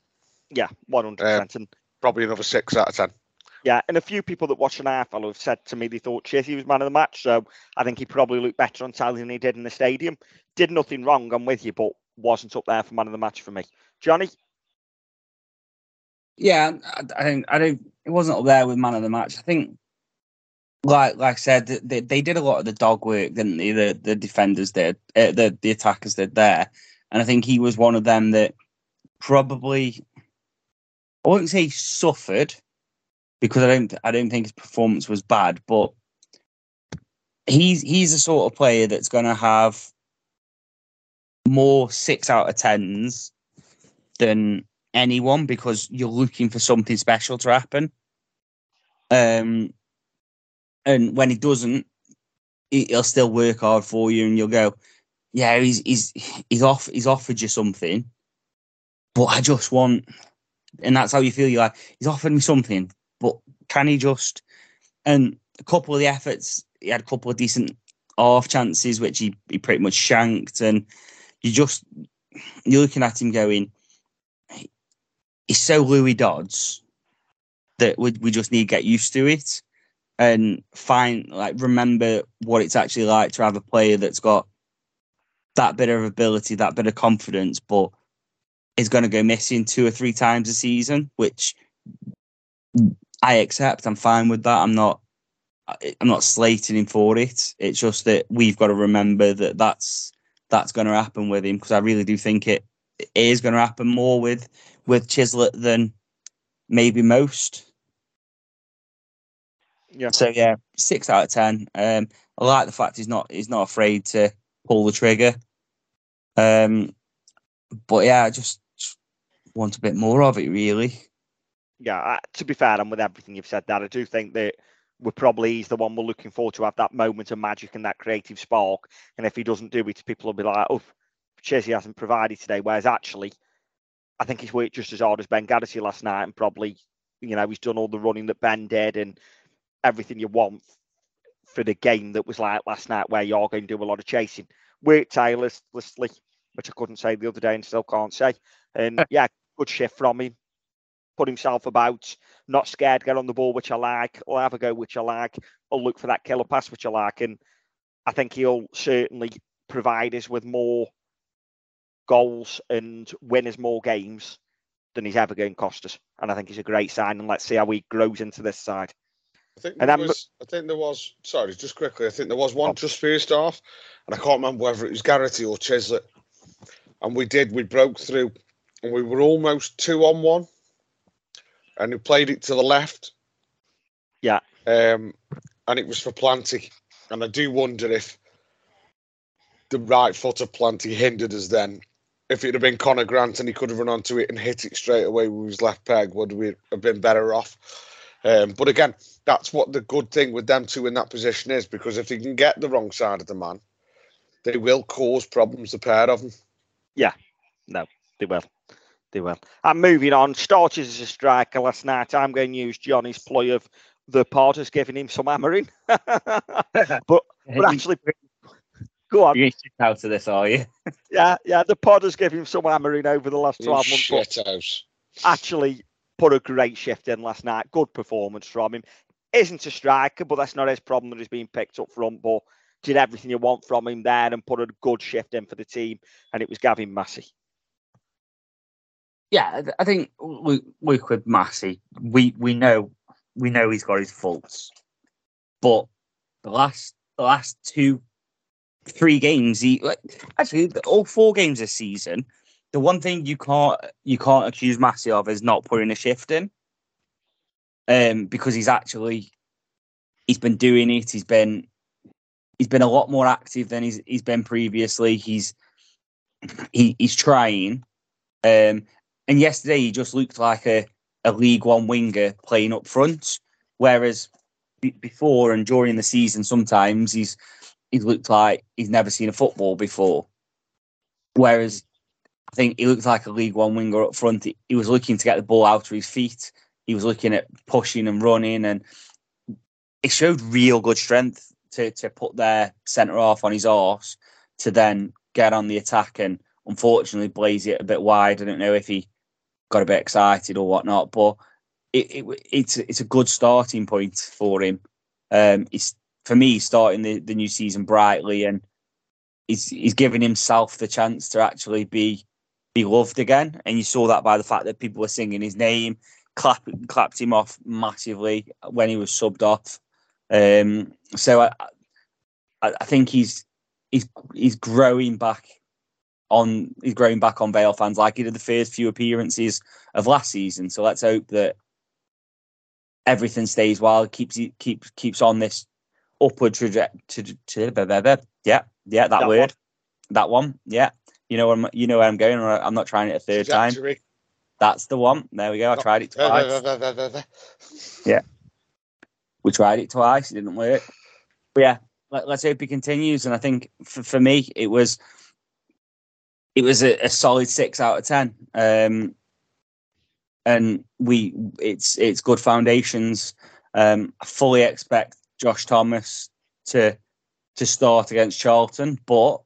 Yeah, one hundred percent. And Probably another six out of ten. Yeah, and a few people that watch an AFL have said to me they thought Chizzy was man of the match. So I think he probably looked better on telly than he did in the stadium. Did nothing wrong, I'm with you, but wasn't up there for man of the match for me. Johnny, Yeah, I, think I don't. It wasn't up there with man of the match. I think, like like I said, they, they did a lot of the dog work, didn't they? The the defenders did, uh, the the attackers did there, and I think he was one of them that probably I wouldn't say suffered because I don't I don't think his performance was bad, but he's he's the sort of player that's going to have more six out of tens than anyone because you're looking for something special to happen. Um, and when he doesn't, he- he'll still work hard for you, and you'll go, "Yeah, he's he's he's off. He's offered you something, but I just want." And that's how you feel. You're like, he's offered me something, can he just? And a couple of the efforts, he had a couple of decent off chances, which he, he pretty much shanked, and you just you're looking at him going, he's so Louis Dodds that we, we just need to get used to it and find like remember what it's actually like to have a player that's got that bit of ability, that bit of confidence, but is going to go missing two or three times a season, which I accept. I'm fine with that. I'm not. I'm not slating him for it. It's just that we've got to remember that that's that's going to happen with him because I really do think it, it is going to happen more with with Chislett than maybe most. Yeah. So yeah, six out of ten. Um, I like the fact he's not he's not afraid to pull the trigger. Um, but yeah, I just, just want a bit more of it, really. Yeah, I, to be fair, and with everything you've said, that I do think that we're probably he's the one we're looking for to have that moment of magic and that creative spark. And if he doesn't do it, people will be like, "Oh, Chizzy hasn't provided today." Whereas actually, I think he's worked just as hard as Ben Garrity last night, and probably, you know, he's done all the running that Ben did and everything you want for the game that was like last night, where you're going to do a lot of chasing. Worked tirelessly, which I couldn't say the other day and still can't say. And yeah, good shift from him put himself about, not scared, get on the ball, which I like, or have a go, which I like, or look for that killer pass, which I like. And I think he'll certainly provide us with more goals and win us more games than he's ever going to cost us. And I think he's a great sign. And let's see how he grows into this side. I think And there I'm- was, I think there was. Sorry, just quickly. I think there was one oh. just first off, and I can't remember whether it was Garrity or Chislett. And we did. We broke through, and we were almost two on one. And we played it to the left. Yeah. Um, and it was for Planty, and I do wonder if the right foot of Planty hindered us then. If it had been Conor Grant and he could have run onto it and hit it straight away with his left peg, would we have been better off? Um, but again, that's what the good thing with them two in that position is because if they can get the wrong side of the man, they will cause problems. The pair of them. Yeah, no, they will. They will. I'm moving on. Started as a striker last night. I'm going to use Johnny's ploy of the pod has given him some hammering. but but actually, go on. You're getting out of this, are you? Yeah, yeah. The pod has given him some hammering over the last You 12 months. shit house. actually put a great shift in last night. Good performance from him. Isn't a striker, but that's not his problem that he's being picked up front. But did everything you want from him there and put a good shift in for the team. And it was Gavin Massey. Yeah, I think we Luke with Massey, we we know we know he's got his faults, but the last the last two three games, he actually all four games this season. The one thing you can't you can't accuse Massey of is not putting a shift in, um, because he's actually he's been doing it. He's been he's been a lot more active than he's he's been previously. He's he, he's trying. Um, and yesterday he just looked like a, a League One winger playing up front, whereas be- before and during the season, sometimes he's he's looked like he's never seen a football before. Whereas I think he looked like a League One winger up front. He, he was looking to get the ball out of his feet. He was looking at pushing and running, and it showed real good strength to to put their centre half on his arse to then get on the attack and unfortunately blaze it a bit wide. I don't know if he got a bit excited or whatnot, but it, it it's it's a good starting point for him. Um, he's for me starting the, the new season brightly and he's he's giving himself the chance to actually be be loved again. And you saw that by the fact that people were singing his name, clap, clapped him off massively when he was subbed off. Um, so I, I, I think he's he's he's growing back on he's growing back on Vale fans like he did the first few appearances of last season. So let's hope that everything stays well, keeps keeps keeps on this upward trajectory. Yeah, yeah, that, That word, one. that one. Yeah, you know where I'm, you know where I'm going. I'm not trying it a third time. That's the one. There we go. I tried it twice. Yeah, we tried it twice. It didn't work. But yeah, let, let's hope he continues. And I think for, for me, it was it was a, a solid six out of ten. Um, and we it's it's good foundations. Um, I fully expect Josh Thomas to to start against Charlton, but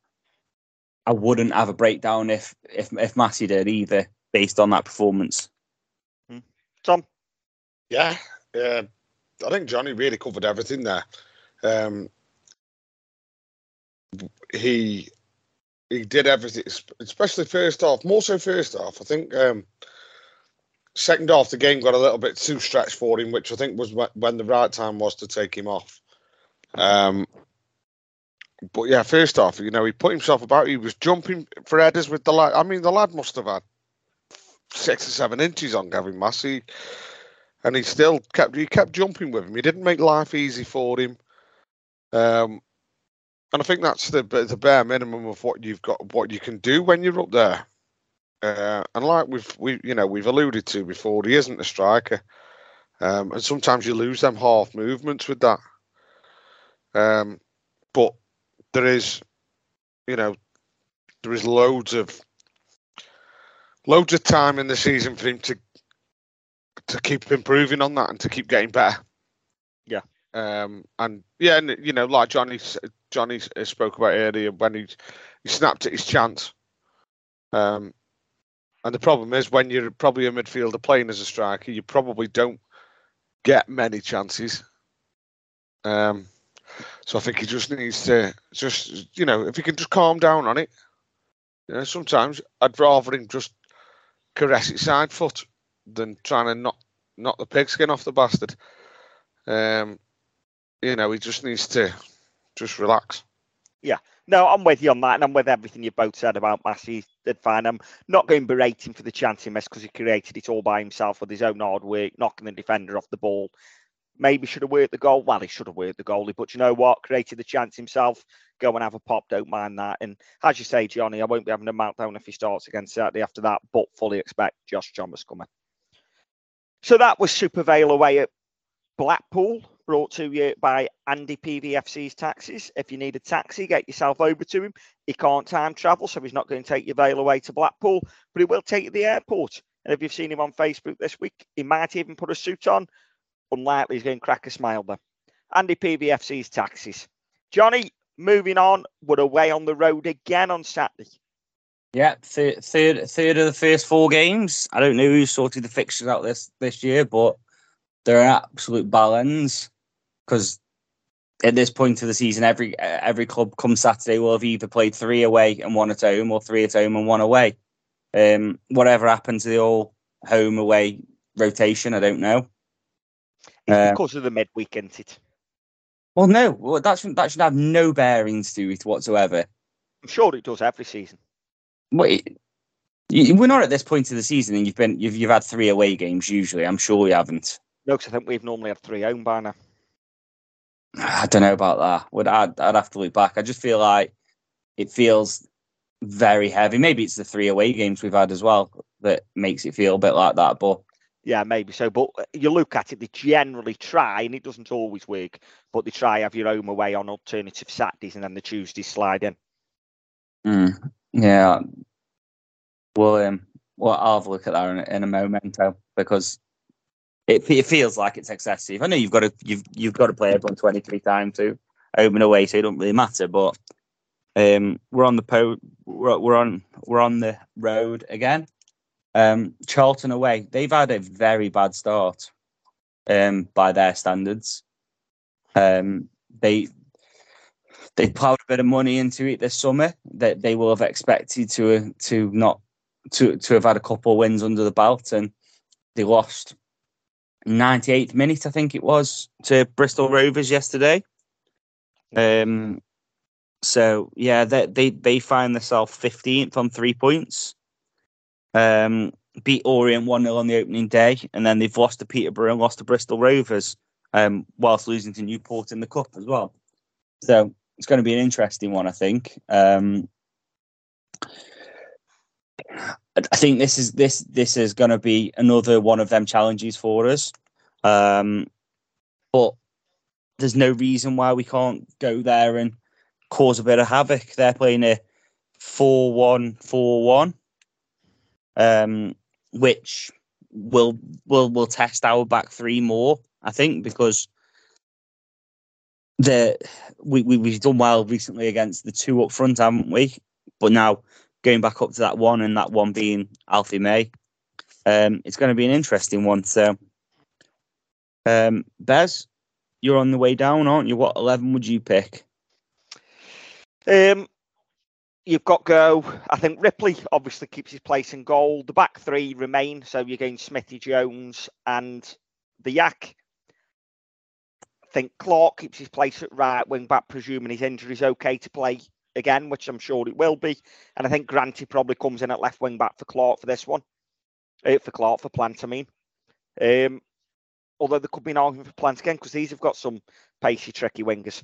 I wouldn't have a breakdown if if if Massey did either, based on that performance. Tom, Yeah, yeah. I think Johnny really covered everything there. Um, he he did everything, especially first half. More so first half. I think um, second half the game got a little bit too stretched for him, which I think was when the right time was to take him off. Um, but yeah, first half, you know, he put himself about. He was jumping for headers with the lad. I mean, the lad must have had six or seven inches on Gavin Massey and he still kept he kept jumping with him. He didn't make life easy for him. Um, and I think that's the the bare minimum of what you've got, what you can do when you're up there. Uh, and like we've we you know we've alluded to before, he isn't a striker, um, and sometimes you lose them half movements with that. Um, but there is, you know, there is loads of loads of time in the season for him to to keep improving on that and to keep getting better. Yeah. Um, and yeah, and you know, like Johnny Johnny uh, spoke about earlier when he he snapped at his chance. Um, and the problem is when you're probably a midfielder playing as a striker, you probably don't get many chances. Um, so I think he just needs to just you know if he can just calm down on it. You know, sometimes I'd rather him just caress his side foot than trying to knock knock the pigskin off the bastard. Um, you know, he just needs to just relax. Yeah, no, I'm with you on that, and I'm with everything you both said about Massey. Did fine. I'm not going to berate him for the chance he missed because he created it all by himself with his own hard work, knocking the defender off the ball. Maybe should have worked the goal. Well, he should have worked the goalie, but you know what? Created the chance himself. Go and have a pop. Don't mind that. And as you say, Johnny, I won't be having a meltdown if he starts again Saturday after that, but fully expect Josh Thomas coming. So that was Super Vale away at Blackpool, brought to you by Andy PVFC's Taxis. If you need a taxi, get yourself over to him. He can't time travel, so he's not going to take your Vale away to Blackpool, but he will take you to the airport. And if you've seen him on Facebook this week, he might even put a suit on. Unlikely he's going to crack a smile there. Andy PVFC's Taxis. Johnny, moving on, we're away on the road again on Saturday. Yeah, third, third, third of the first four games. I don't know who sorted the fixtures out this this year, but they're absolute balance because at this point of the season, every every club come Saturday will have either played three away and one at home, or three at home and one away. Um, whatever happened to the all home away rotation, I don't know. It's Uh, because of the midweek, isn't it? Well, no, well, that should that should have no bearings to it whatsoever. I'm sure it does every season. Wait, we're not at this point of the season, and you've been you've you've had three away games. Usually, I'm sure you haven't. No, because I think we've normally had three home by now. I don't know about that. Would I'd, I'd have to look back. I just feel like it feels very heavy. Maybe it's the three away games we've had as well that makes it feel a bit like that. But Yeah, maybe so. But you look at it, they generally try, and it doesn't always work, but they try have your home away on alternative Saturdays and then the Tuesdays slide in. mm, yeah, Well, um, well, I'll have a look at that in, in a momento because it, it feels like it's excessive. I know you've got to you've you've got to play everyone twenty three times to home and away, so it don't really matter. But um, we're on the po we're, we're on we're on the road again. Um, Charlton away, they've had a very bad start um, by their standards. Um, they they plowed a bit of money into it this summer that they will have expected to to not to to have had a couple of wins under the belt, and they lost 98th minute, I think it was, to Bristol Rovers yesterday. Um, so yeah, they they they find themselves 15th on three points. Um, beat Orient 1 0 on the opening day, and then they've lost to Peterborough and lost to Bristol Rovers, um, whilst losing to Newport in the Cup as well. So it's going to be an interesting one, I think. Um, I think this is this this is going to be another one of them challenges for us. Um, but there's no reason why we can't go there and cause a bit of havoc. They're playing a 4 1 4 1, um, which will will will test our back three more, I think, because the we, we we've done well recently against the two up front, haven't we? But now going back up to that one and that one being Alfie May, um, it's going to be an interesting one. So, um, Bez, you're on the way down, aren't you? What eleven would you pick? Um, you've got go. I think Ripley obviously keeps his place in goal. The back three remain. So you're going Smithy Jones and the Yak. I think Clark keeps his place at right wing back, presuming his injury is okay to play again, which I'm sure it will be. And I think Granty probably comes in at left wing back for Clark for this one. Uh, for Clark, for Plant, I mean. Um, although there could be an argument for Plant again, because these have got some pacey, tricky wingers.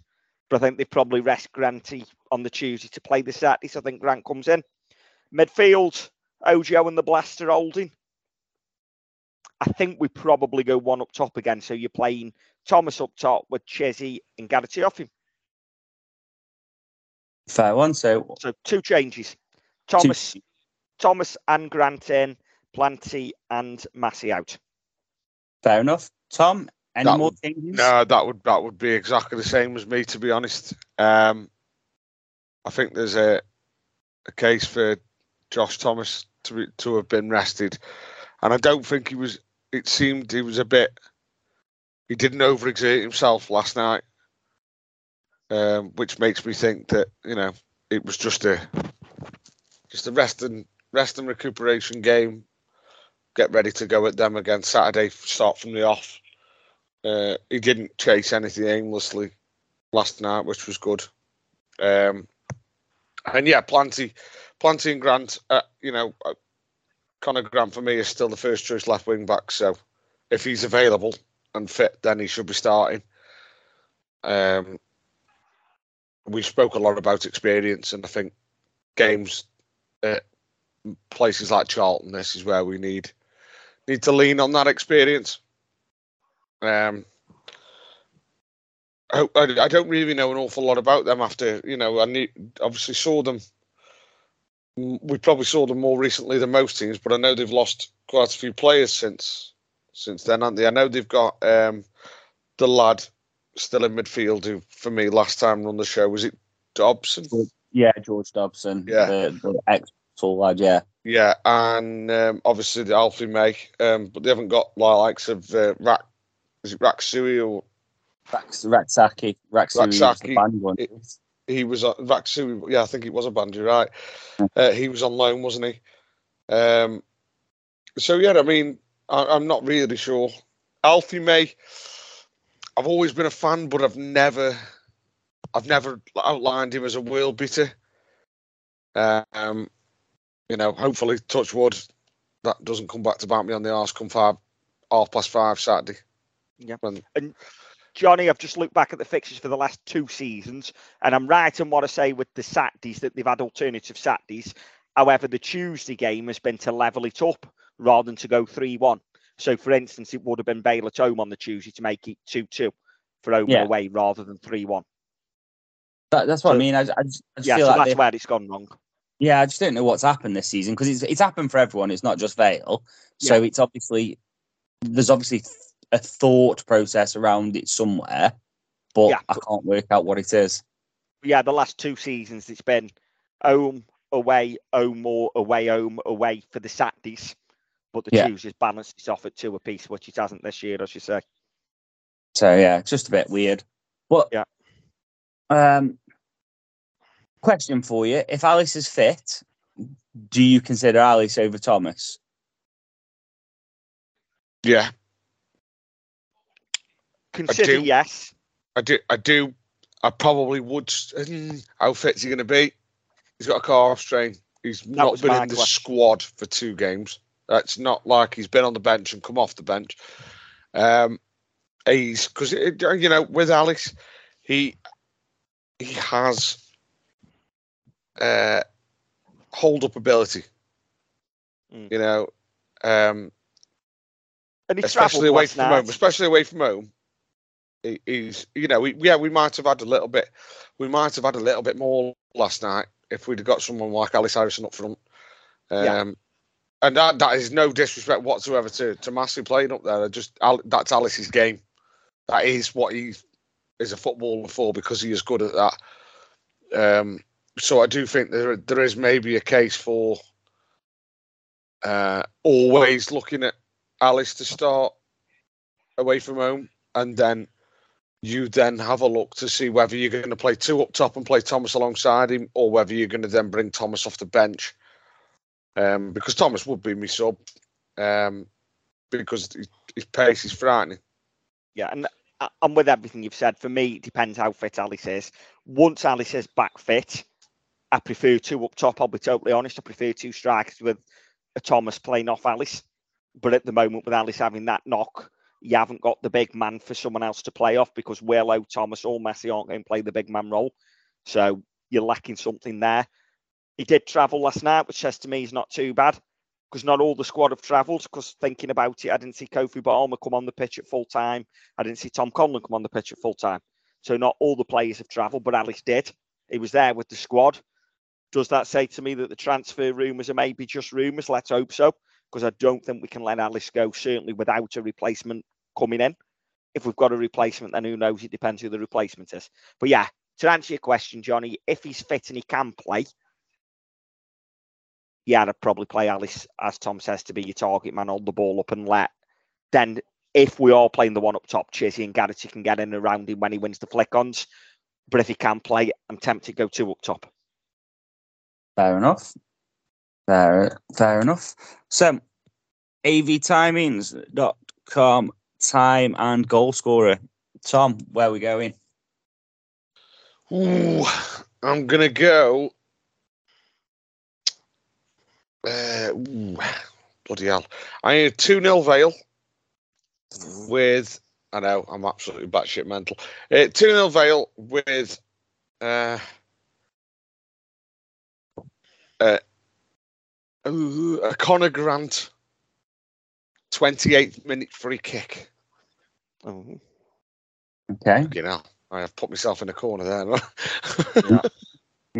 But I think they probably rest Granty on the Tuesday to play the Saturday. So I think Grant comes in. Midfield, Ojo and the Blaster holding. I think we probably go one up top again. So you're playing Thomas up top with Chizzy and Garrity off him. Fair one. So So two changes. Thomas, Thomas and Grant in, Planty and Massey out. fair enough. Tom, any That more would- changes? No, that would that would be exactly the same as me, to be honest. Um, I think there's a a case for Josh Thomas to be, to have been rested, and I don't think he was. It seemed he was a bit. He didn't overexert himself last night, um, which makes me think that you know it was just a just a rest and rest and recuperation game. Get ready to go at them again Saturday. Start from the off. Uh, he didn't chase anything aimlessly last night, which was good. Um, and yeah, Planty, Planty and Grant, uh, you know, uh, Conor Grant for me is still the first choice left wing back. So if he's available and fit, then he should be starting. Um, we spoke a lot about experience, and I think games at places like Charlton, this is where we need need to lean on that experience. Um, I, I, don't really know an awful lot about them after you know I obviously saw them. We probably saw them more recently than most teams, but I know they've lost quite a few players since since then, haven't they? I know they've got um, the lad still in midfield who, for me, last time on the show was it Dobson? Yeah, George Dobson. Yeah. The, the ex tall lad, yeah. Yeah, and um, obviously the Alfie May, um, but they haven't got like likes of uh, Rak, is it Raksui or Rax, Raksaki. Raksaki. was the band one. it- he was on Raksui. Yeah, I think he was a band. You're right. Uh, he was on loan, wasn't he? Um, so yeah, I mean, I, I'm not really sure. Alfie May, I've always been a fan, but I've never, I've never outlined him as a world beater. Um, you know, hopefully, touch wood, that doesn't come back to bite me on the arse come five, half past five Saturday. Yeah. When- Johnny, I've just looked back at the fixtures for the last two seasons, and I'm right in what I say with the Saturdays that they've had alternative Saturdays. However, the Tuesday game has been to level it up rather than to go 3 1. So, for instance, it would have been Vale at home on the Tuesday to make it 2 2 for home Yeah. away rather than 3 1. That, that's what I mean. I, I just, I just Yeah, feel so like that's they, where it's gone wrong. Yeah, I just don't know what's happened this season because it's it's happened for everyone. It's not just Vale. So it's obviously there's obviously a thought process around it somewhere, but Yeah. I can't work out what it is. yeah, the last two seasons it's been home, away, home more, away, home, away for the Saturdays. But the Yeah. Tuesdays balanced it off at two apiece, which it hasn't this year, as you say. So yeah, it's just a bit weird. But Yeah. Um, question for you: If Ellis is fit, do you consider Ellis over Thomas? Yeah, Consider do. yes. I do. I do. I probably would. s- mm, How fit's he going to be? He's got a calf strain. He's not been in the question. squad for two games. That's not like he's been on the bench and come off the bench. Um, he's because you know with Ellis, he he has uh, hold up ability. Mm. You know, um, And he especially away from home. Especially away from home. He- He's, you know, we, yeah, we might have had a little bit, we might have had a little bit more last night if we'd have got someone like Ellis Harrison up front. Um, Yeah. And that, that is no disrespect whatsoever to to Massey playing up there. Just that's Ellis's game. That is what he is a footballer for because he is good at that. Um, so I do think there there is maybe a case for uh, always looking at Ellis to start away from home, and then you then have a look to see whether you're going to play two up top and play Thomas alongside him, or whether you're going to then bring Thomas off the bench. Um, because Thomas would be my sub, um, because his, pace is frightening. Yeah, and I- I'm with everything you've said. For me, it depends how fit Ellis is. Once Ellis is back fit, I prefer two up top. I'll be totally honest. I prefer two strikers with a Thomas playing off Ellis. But at the moment, with Ellis having that knock, you haven't got the big man for someone else to play off because Willow, Thomas, or Massey aren't going to play the big man role. So you're lacking something there. He did travel last night, which says to me he's not too bad because not all the squad have travelled. Because thinking about it, I didn't see Kofi Balmer come on the pitch at full time. I didn't see Tom Conlon come on the pitch at full time. So not all the players have travelled, but Ellis did. He was there with the squad. Does that say to me that the transfer rumours are maybe just rumours? Let's hope so, because I don't think we can let Ellis go, certainly without a replacement coming in. If we've got a replacement, then who knows? It depends who the replacement is. But yeah, to answer your question, Johnny, if he's fit and he can play, yeah, I'd probably play Ellis, as Tom says, to be your target man, hold the ball up and let. Then, if we are playing the one up top, Chizzy and Garrity can get in around him when he wins the flick ons. But if he can play, I'm tempted to go two up top. Fair enough. Fair, fair enough. So, avtimings.com, time and goal scorer. Tom, where are we going? Ooh, I'm gonna go. Uh, ooh, bloody hell! I need two 0 Vale with. I know I'm absolutely batshit mental. Uh, two 0 Vale with. Uh, uh, ooh, a Connor Grant. 28th minute free kick. Oh, Okay. You know, I have put myself in a corner there. yeah.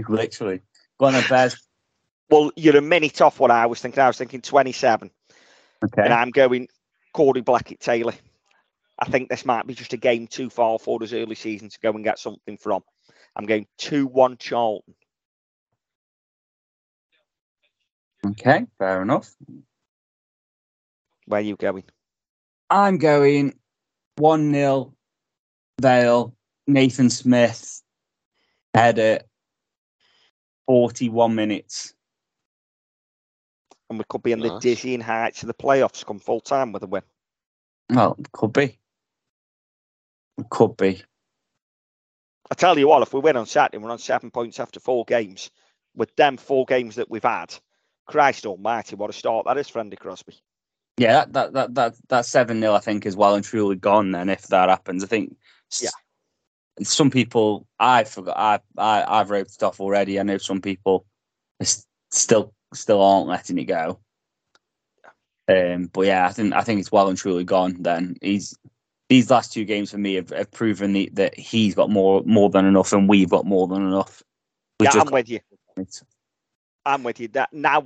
Literally. Go on then, Bez. Well, you're a minute off what I was thinking. I was thinking 27, Okay. and I'm going Corey Blackett Taylor. I think this might be just a game too far for us early season to go and get something from. I'm going 2 1 Charlton. Okay. Fair enough. Where are you going? I'm going 1 0 Vale, Nathan Smith, header, 41 minutes. And we could be in the Nice. dizzying heights of the playoffs come full time with a win. Well, could be. It could be. I tell you what, if we win on Saturday, we're on seven points after four games. With them four games that we've had, Christ Almighty, what a start that is for Andy Crosby. Yeah, that that that that, seven 0 I think is well and truly gone. Then, if that happens, I think. Yeah. Some people, I forgot, I I I've wrote it off already. I know some people s- still still aren't letting it go. Um, but yeah, I think I think it's well and truly gone. Then he's these last two games for me have, have proven the, that he's got more more than enough, and we've got more than enough. We've Yeah, just I'm with you. I'm with you. That now,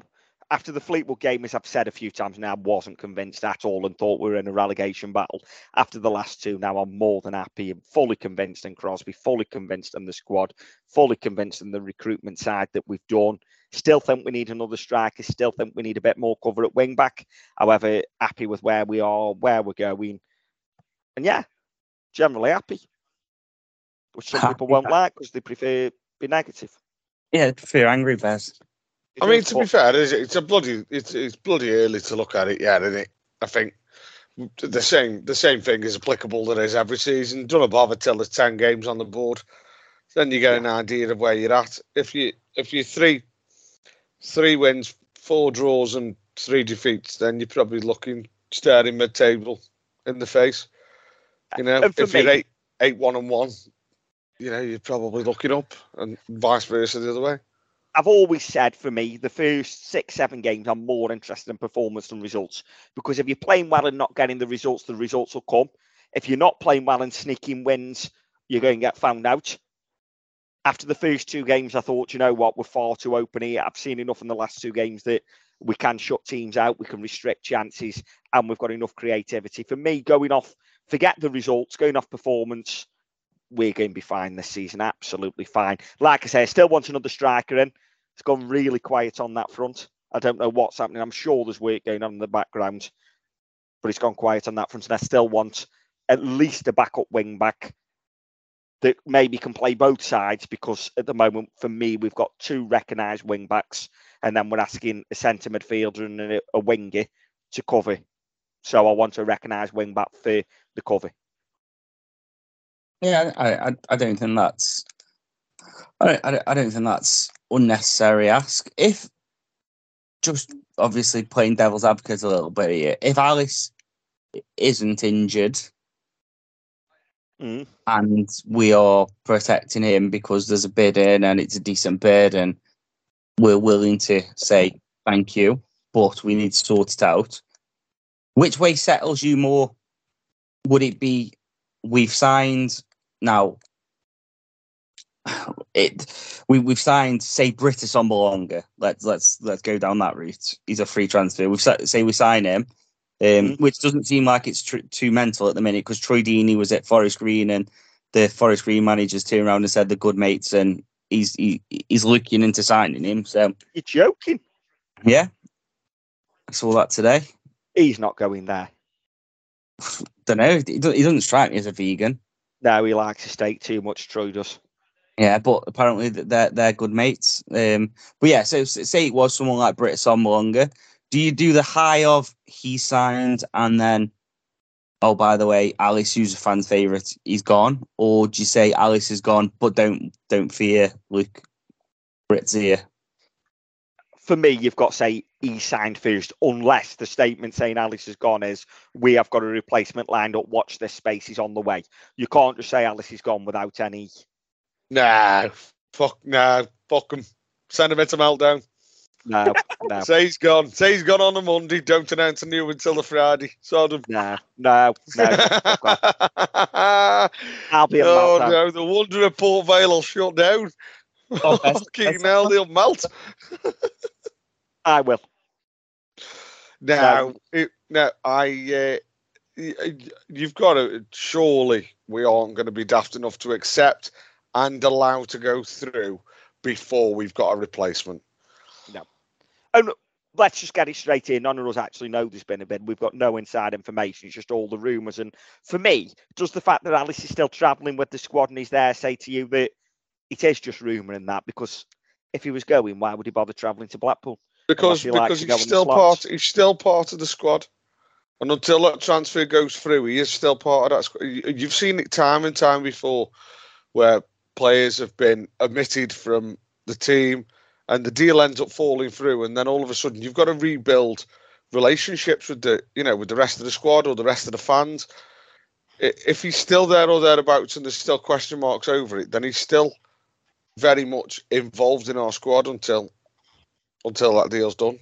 after the Fleetwood game, as I've said a few times now, wasn't convinced at all and thought we were in a relegation battle. After the last two, now I'm more than happy and fully convinced in Crosby, fully convinced in the squad, fully convinced in the recruitment side that we've done. Still think we need another striker. Still think we need a bit more cover at wing back. However, happy with where we are, where we're going, and yeah, generally happy. Which some people won't happy. like because they prefer be negative. Yeah, I prefer angry Bez. I mean, to be fair, it's, it's a bloody, it's it's bloody early to look at it yet, isn't it? I think the same the same thing is applicable that is every season. Don't bother till there's ten games on the board, then you get an idea of where you're at. If you if you're three three wins, four draws, and three defeats, then you're probably looking staring mid table in the face. You know, if you're eight eight one and one, you know, you're probably looking up, and vice versa the other way. I've always said for me, the first six, seven games, I'm more interested in performance than results. Because if you're playing well and not getting the results, the results will come. If you're not playing well and sneaking wins, you're going to get found out. After the first two games, I thought, you know what, we're far too open here. I've seen enough in the last two games that we can shut teams out, we can restrict chances, and we've got enough creativity. For me, going off, forget the results, going off performance, we're going to be fine this season. Absolutely fine. Like I say, I still want another striker in. It's gone really quiet on that front. I don't know what's happening. I'm sure there's work going on in the background, but it's gone quiet on that front. And I still want at least a backup wing back that maybe can play both sides because at the moment, for me, we've got two recognised wing backs, and then we're asking a centre midfielder and a, a winger to cover. So I want a recognised wing back for the cover. Yeah, I, I, I don't think that's. I don't, I don't, I don't think that's unnecessary ask. If just obviously playing devil's advocate a little bit here, if Ellis isn't injured Mm. and we are protecting him because there's a bid in and it's a decent bid and we're willing to say thank you, but we need to sort it out. Which way settles you more? Would it be we've signed now? It we we've signed say Britt Assombalonga. Let's let's let's go down that route. He's a free transfer. We've say we sign him, um, which doesn't seem like it's tr- too mental at the minute because Troy Deeney was at Forest Green and the Forest Green managers turned around and said they're good mates and he's he, he's looking into signing him. So You're joking. yeah, I saw that today. He's not going there. Don't know. He he doesn't strike me as a vegan. No, he likes a steak too much. Troy does. Yeah, but apparently they're they're good mates. Um, but yeah, so say it was someone like Britt Assombalonga. Do you do the high of he signed and then, oh by the way, Ellis, who's a fan's favorite, he's gone, or do you say Ellis is gone, but don't don't fear, Luke, Britt's here. For me, you've got to say he signed first, unless the statement saying Ellis is gone is we have got a replacement lined up. Watch this space, he's on the way. You can't just say Ellis is gone without any. Nah, fuck, nah, fuck him. Send him into meltdown. No, no, Say he's gone. Say he's gone on a Monday. Don't announce a new one until the Friday. Sod him. no, no, no. I'll be at oh meltdown. no, the wonder of Port Vale will shut down. Oh, Fucking hell, they'll melt. I will. Now, it, now I, uh, you've got to surely we aren't going to be daft enough to accept and allow to go through before we've got a replacement. And oh, let's just get it straight in. None of us actually know there's been a bid. We've got no inside information. It's just all the rumours. And for me, does the fact that Ellis is still travelling with the squad and he's there say to you that it is just rumour and that? Because if he was going, why would he bother travelling to Blackpool? because he because he's still part he's still part of the squad, and until that transfer goes through, he is still part of that squad. You've seen it time and time before, where players have been omitted from the team, and the deal ends up falling through, and then all of a sudden you've got to rebuild relationships with the you know with the rest of the squad or the rest of the fans. If he's still there or thereabouts, and there's still question marks over it, then he's still very much involved in our squad until until that deal's done.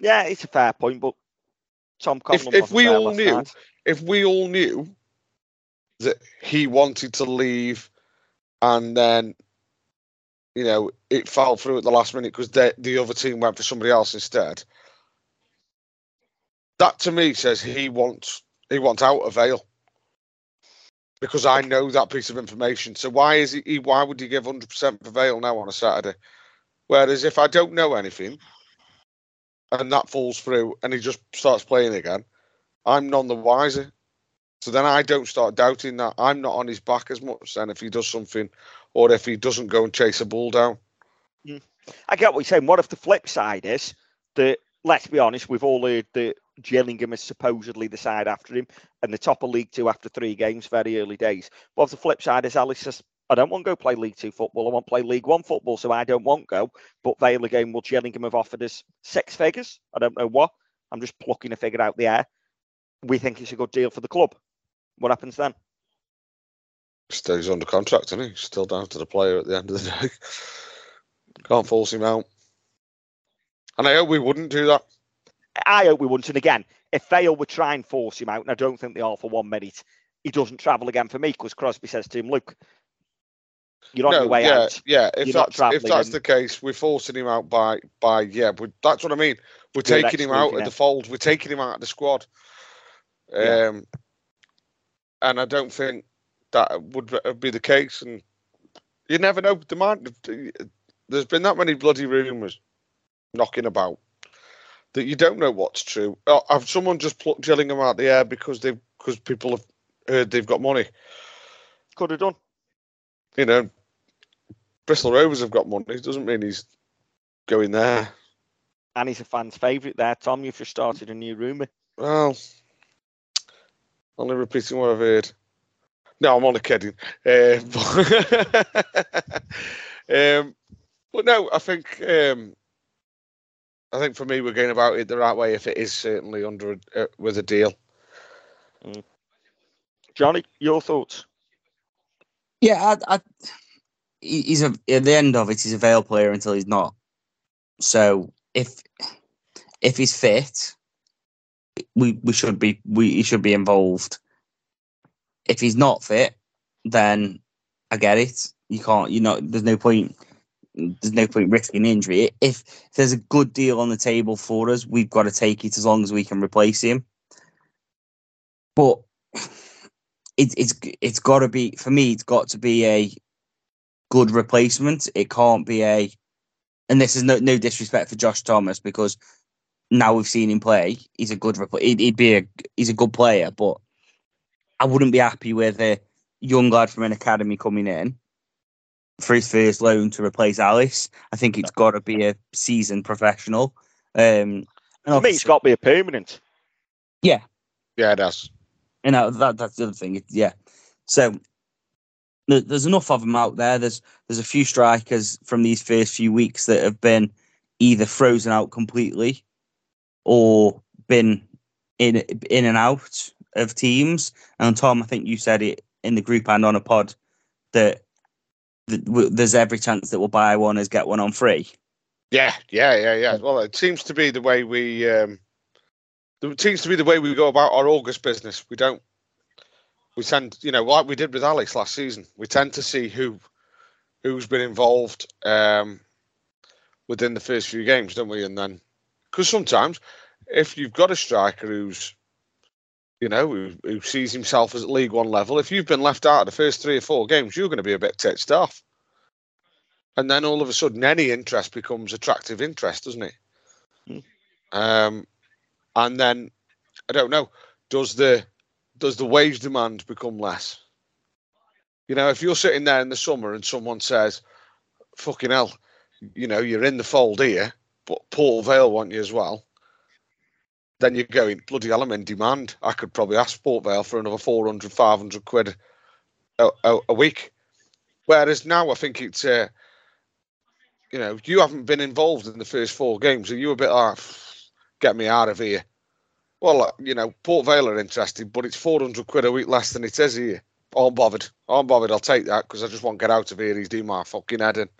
Yeah, it's a fair point, but Tom If- if we all knew- night. If we all knew that he wanted to leave and then you know, it fell through at the last minute because the the other team went for somebody else instead. That to me says he wants he wants out of Vale because I know that piece of information. So why is he? Why would he give hundred percent for Vale now on a Saturday? Whereas if I don't know anything and that falls through and he just starts playing again, I'm none the wiser. So then I don't start doubting that I'm not on his back as much then if he does something or if he doesn't go and chase a ball down. Mm. I get what you're saying. What if the flip side is that, let's be honest, we've all heard that Gillingham is supposedly the side after him and the top of League Two after three games, very early days. What if the flip side is Ellis says, I don't want to go play League Two football. I want to play League One football, so I don't want to go. But Vale again, will Gillingham have offered us six figures? I don't know what. I'm just plucking a figure out the air. We think it's a good deal for the club. What happens then? Stays under contract, and he's still down to the player at the end of the day. Can't force him out. And I hope we wouldn't do that. I hope we wouldn't. And again, if Vale would try and force him out, and I don't think they are for one minute, he doesn't travel again for me because Crosby says to him, Look, you're on your way yeah, out. yeah. If You're that's if that's the case, we're forcing him out by by yeah. we that's what I mean. We're taking him out of the fold. We're taking him out of the squad. Yeah. Um, and I don't think that would be- the case. And you never know. The man, there's been that many bloody rumours knocking about that you don't know what's true. Oh, have someone just plucked Gillingham out the air because they because people have heard they've got money? Could have done. you know, Bristol Rovers have got money. It doesn't mean he's going there. And he's a fan's favourite there. Tom, you've just started a new rumour. Well, only repeating what I've heard. No, I'm only kidding. Uh, but, um, but no, I think um, I think for me we're going about it the right way. If it is certainly under a, uh, with a deal, Johnny, your thoughts? Yeah, I, I, he's a at the end of it. He's a Vale player until he's not. So if if he's fit, we we should be we he should be involved. If he's not fit, then I get it. You can't. You know, there's no point. There's no point risking injury. If, if there's a good deal on the table for us, we've got to take it as long as we can replace him. But it's it's it's got to be for me. It's got to be a good replacement. It can't be a, and this is no no disrespect for Josh Thomas because now we've seen him play. He's a good he'd, he'd be a he's a good player, but I wouldn't be happy with a young lad from an academy coming in for his first loan to replace Ellis. I think it's got to be a seasoned professional. Um, and For me, it's got to be a permanent. yeah, Yeah, that's you know that that's the other thing. It, yeah, so there's enough of them out there. There's there's a few strikers from these first few weeks that have been either frozen out completely or been in in and out of teams. And Tom, I think you said it in the group and on a pod that, there's every chance that we'll buy one as get one on free. Yeah, yeah, yeah, yeah. Well, it seems to be the way we. Um, it seems to be the way we go about our August business. We don't. We tend, you know, like we did with Alex last season. We tend to see who, who's been involved um, within the first few games, don't we? And then, because sometimes, if you've got a striker who's, you know, who, who sees himself as at League One level, if you've been left out of the first three or four games, you're going to be a bit ticked off. And then all of a sudden, any interest becomes attractive interest, doesn't it? Mm. Um, and then I don't know, does the does the wage demand become less? You know, if you're sitting there in the summer and someone says, "Fucking hell," you know, you're in the fold here, but Port Vale want you as well. Then you're going, bloody hell, I'm in demand. I could probably ask Port Vale for another 400, 500 quid a, a, a week. Whereas now I think it's, uh, you know, you haven't been involved in the first four games, so you a bit like, get me out of here. Well, you know, Port Vale are interested, but it's 400 quid a week less than it is here. Oh, I'm bothered. Oh, I'm bothered. I'll take that because I just want to get out of here. He's doing my fucking head in.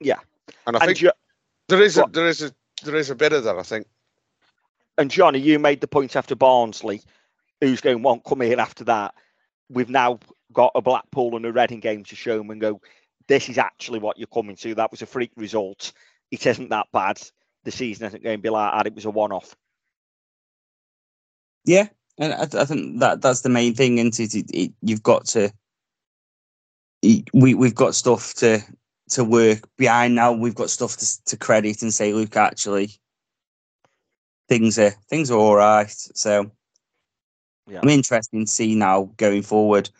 Yeah. And I And, think Jo- there, is a, there, is a there is a bit of that. I think. And Johnny, you made the point after Barnsley, who's going, won't come here after that. We've now got a Blackpool and a Reading game to show them and go, this is actually what you're coming to. That was a freak result. It isn't that bad. The season isn't going to be like that. It was a one-off. Yeah, and I, I think that that's the main thing. And it, it, it, you've got to we we've got stuff to to work behind now. We've got stuff to to credit and say, look, actually, things are things are all right. So Yeah. I'm interested to see now going forward.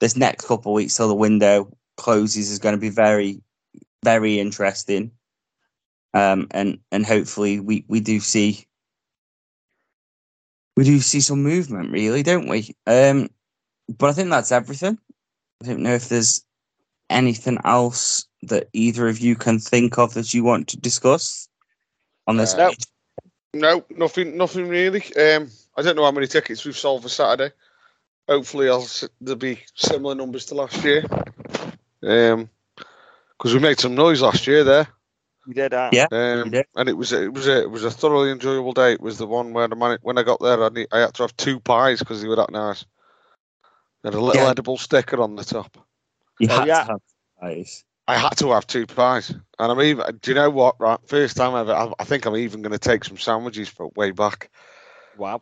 This next couple of weeks till the window closes is going to be very, very interesting. Um, and and hopefully we we do see we do see some movement, really, don't we? Um, but I think that's everything. I don't know if there's anything else that either of you can think of that you want to discuss on this. Uh, No. No, nothing, nothing really. Um, I don't know how many tickets we've sold for Saturday. Hopefully, I'll there'll be similar numbers to last year. Um, because we made some noise last year there. We did. Uh, Yeah. Um, did. and it was it was a, it was a thoroughly enjoyable day. It was the one where the man, when I got there, I, need, I had to have two pies because they were that nice. They had a little Yeah. edible sticker on the top. You Oh, had yeah. to have eyes. I had to have two pies, and I'm even. Do you know what? Right, first time ever. I, I think I'm even going to take some sandwiches for way back Wow.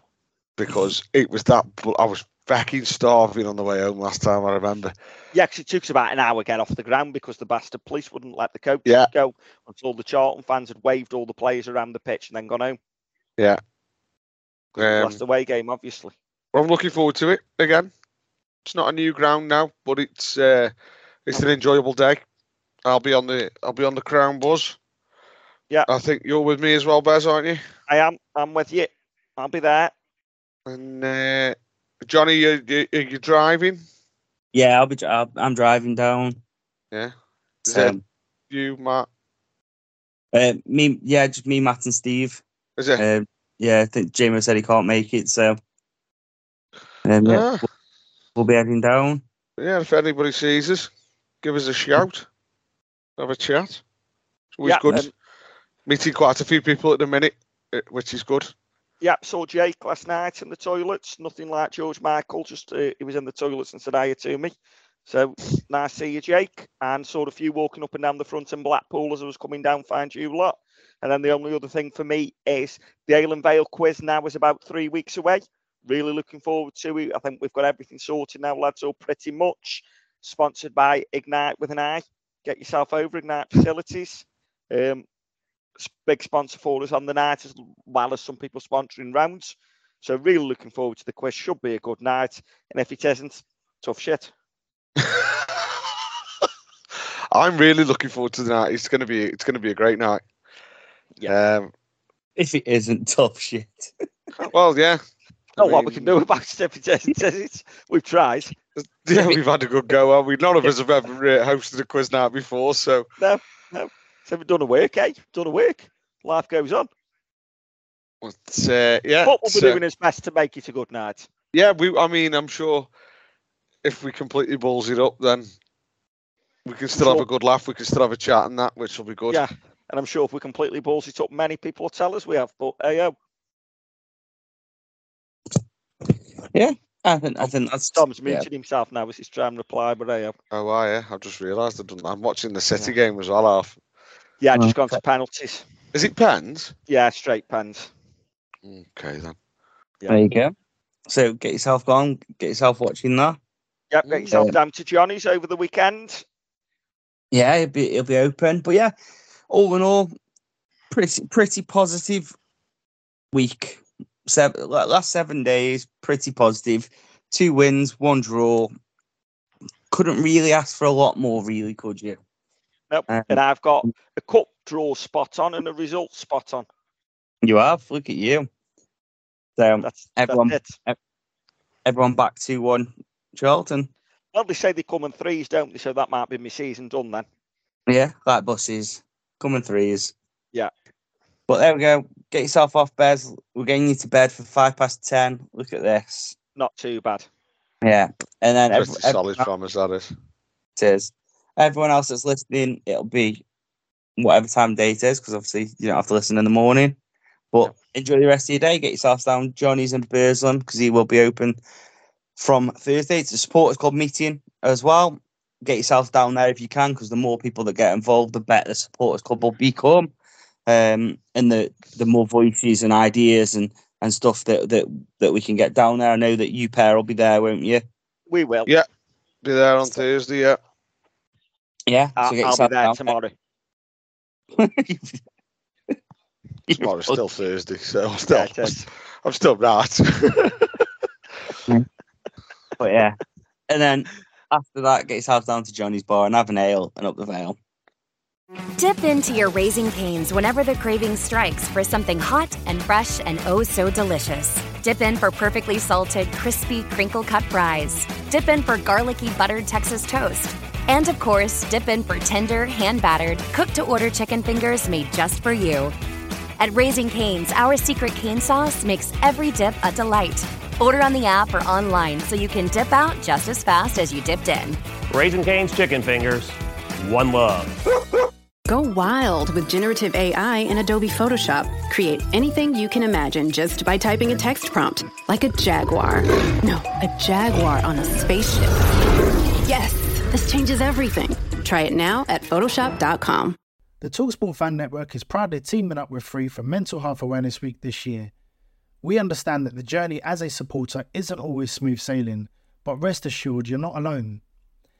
because it was that. I was fucking starving on the way home last time. I remember. Yeah, 'cause it took us about an hour to get off the ground because the bastard police wouldn't let the coach Yeah. go until the Charlton fans had waved all the players around the pitch and then gone home. Yeah. Um, lost the away game, obviously. Well, I'm looking forward to it again. It's not a new ground now, but it's uh, it's an enjoyable day. I'll be on the I'll be on the Crown Buzz. Yeah. I think you're with me as well, Bez, aren't you? I am. I'm with you. I'll be there. And uh, Johnny, you you you driving? Yeah, I'll be. I'll, I'm driving down. Yeah. Is So, it you, Matt? uh, me, yeah, just me, Matt, and Steve. Is it? Um, yeah, I think Jamie said he can't make it, so um, yeah, Ah, we'll be heading down. yeah. If anybody sees us, give us a shout. Have a chat. It's always Yeah, good. um, Meeting quite a few people at the minute, uh, which is good. Yeah, saw Jake last night in the toilets. Nothing like George Michael. Just uh, he was in the toilets and said hiya to me. So nice to see you, Jake. And saw a few walking up and down the front in Blackpool as I was coming down, find you lot. And then the only other thing for me is the Aylan Vale quiz now is about three weeks away. Really looking forward to it. I think we've got everything sorted now, lads, all pretty much. Sponsored by Ignite with an eye. Get yourself over Ignite Facilities. Um, big sponsor for us on the night as well as some people sponsoring rounds. So really looking forward to the quiz. Should be a good night. And if it isn't, tough shit. I'm really looking forward to the night. It's gonna be it's gonna be a great night. Yeah. Um, If it isn't tough shit, well, yeah. I Not what we can do about it if it isn't. is it? We've tried. Yeah, we've had a good go. Have we? None of us have ever uh, hosted a quiz night before, so So we've done a work, eh? Done a work. Life goes on. but, uh, yeah. But we'll be so- doing his best to make it a good night. yeah, we. I mean, I'm sure if we completely balls it up, then we can still have a good laugh. We can still have a chat and that, which will be good. Yeah. And I'm sure if we completely balls it up, many people will tell us we have. But hey, oh, I think I think that's Tom's yeah. himself now as he's trying to reply. But hey, oh. Oh, wow, yeah. I've just realised I've done. I'm watching the City game as well. Half. yeah, Oh, just gone to penalties. Is it pens? Yeah, straight pens. Okay then. There you go. So get yourself gone. Get yourself watching that. Yep, get yourself Um, down to Johnny's over the weekend. Yeah, it'll be it'll be open. But yeah, all in all, pretty pretty positive week. Seven last seven days, pretty positive. Two wins, one draw. Couldn't really ask for a lot more, really, could you? Nope. Um, and I've got a cup draw spot on and a result spot on. You have. Look at you. So That's, Everyone- that's everyone back to one. Charlton. Well, they say they come in threes, don't they? So that might be my season done then. Yeah, like buses. Coming threes. Yeah. But there we go. Get yourself off bed. We're getting you to bed for five past ten. Look at this. Not too bad. Yeah. And then every, Pretty solid everyone from us, that is. else. Everyone else that's listening, it'll be whatever time day it is, because obviously you don't have to listen in the morning. But enjoy the rest of your day. Get yourself down Johnny's in Burslem because he will be open from Thursday. It's a supporters club meeting as well. get yourself down there if you can, because the more people that get involved, the better the supporters club will become. Um, and the the more voices and ideas and, and stuff that, that that we can get down there. I know that you pair will be there, won't you? We will. Yeah. Be there on Thursday, yeah. Yeah. I'll, so get I'll be there down tomorrow. Tomorrow's still Thursday, so I'm still, Yeah, it is. I'm still right. But yeah. And then after that, get yourself down to Johnny's bar and have an ale and up the vale. Dip into your Raising Canes whenever the craving strikes for something hot and fresh and oh so delicious. Dip in for perfectly salted, crispy, crinkle cut fries. Dip in for garlicky buttered Texas toast. And of course, dip in for tender, hand battered, cooked to order chicken fingers made just for you. At Raising Canes, our secret cane sauce makes every dip a delight. Order on the app or online so you can dip out just as fast as you dipped in. Raising Cane's Chicken Fingers. One love. Go wild with generative AI in Adobe Photoshop. Create anything you can imagine just by typing a text prompt, like a jaguar. No, a jaguar on a spaceship. Yes, this changes everything. Try it now at Photoshop.com. The Talksport Fan Network is proudly teaming up with Free for Mental Health Awareness Week this year. We understand that the journey as a supporter isn't always smooth sailing, but rest assured you're not alone.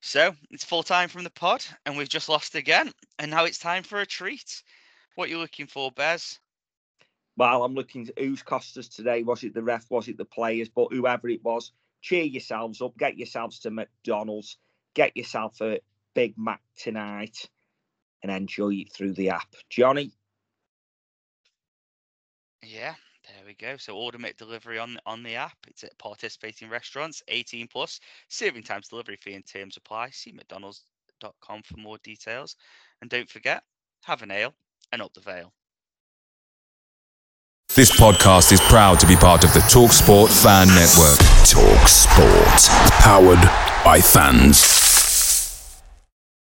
So it's full time from the pod, and we've just lost again. And now it's time for a treat. What are you looking for, Bez? Well, I'm looking at who's cost us today. Was it the ref? Was it the players? But whoever it was, cheer yourselves up. Get yourselves to McDonald's. Get yourself a Big Mac tonight and enjoy it through the app. Johnny, Yeah, there we go. So order make delivery on on the app. It's at participating restaurants, 18 plus. Serving times, delivery fee, and terms apply. See McDonald's.com for more details. And don't forget, have an ale and up the vale. This podcast is proud to be part of the TalkSport Fan Network. Talk Sport. Powered by fans.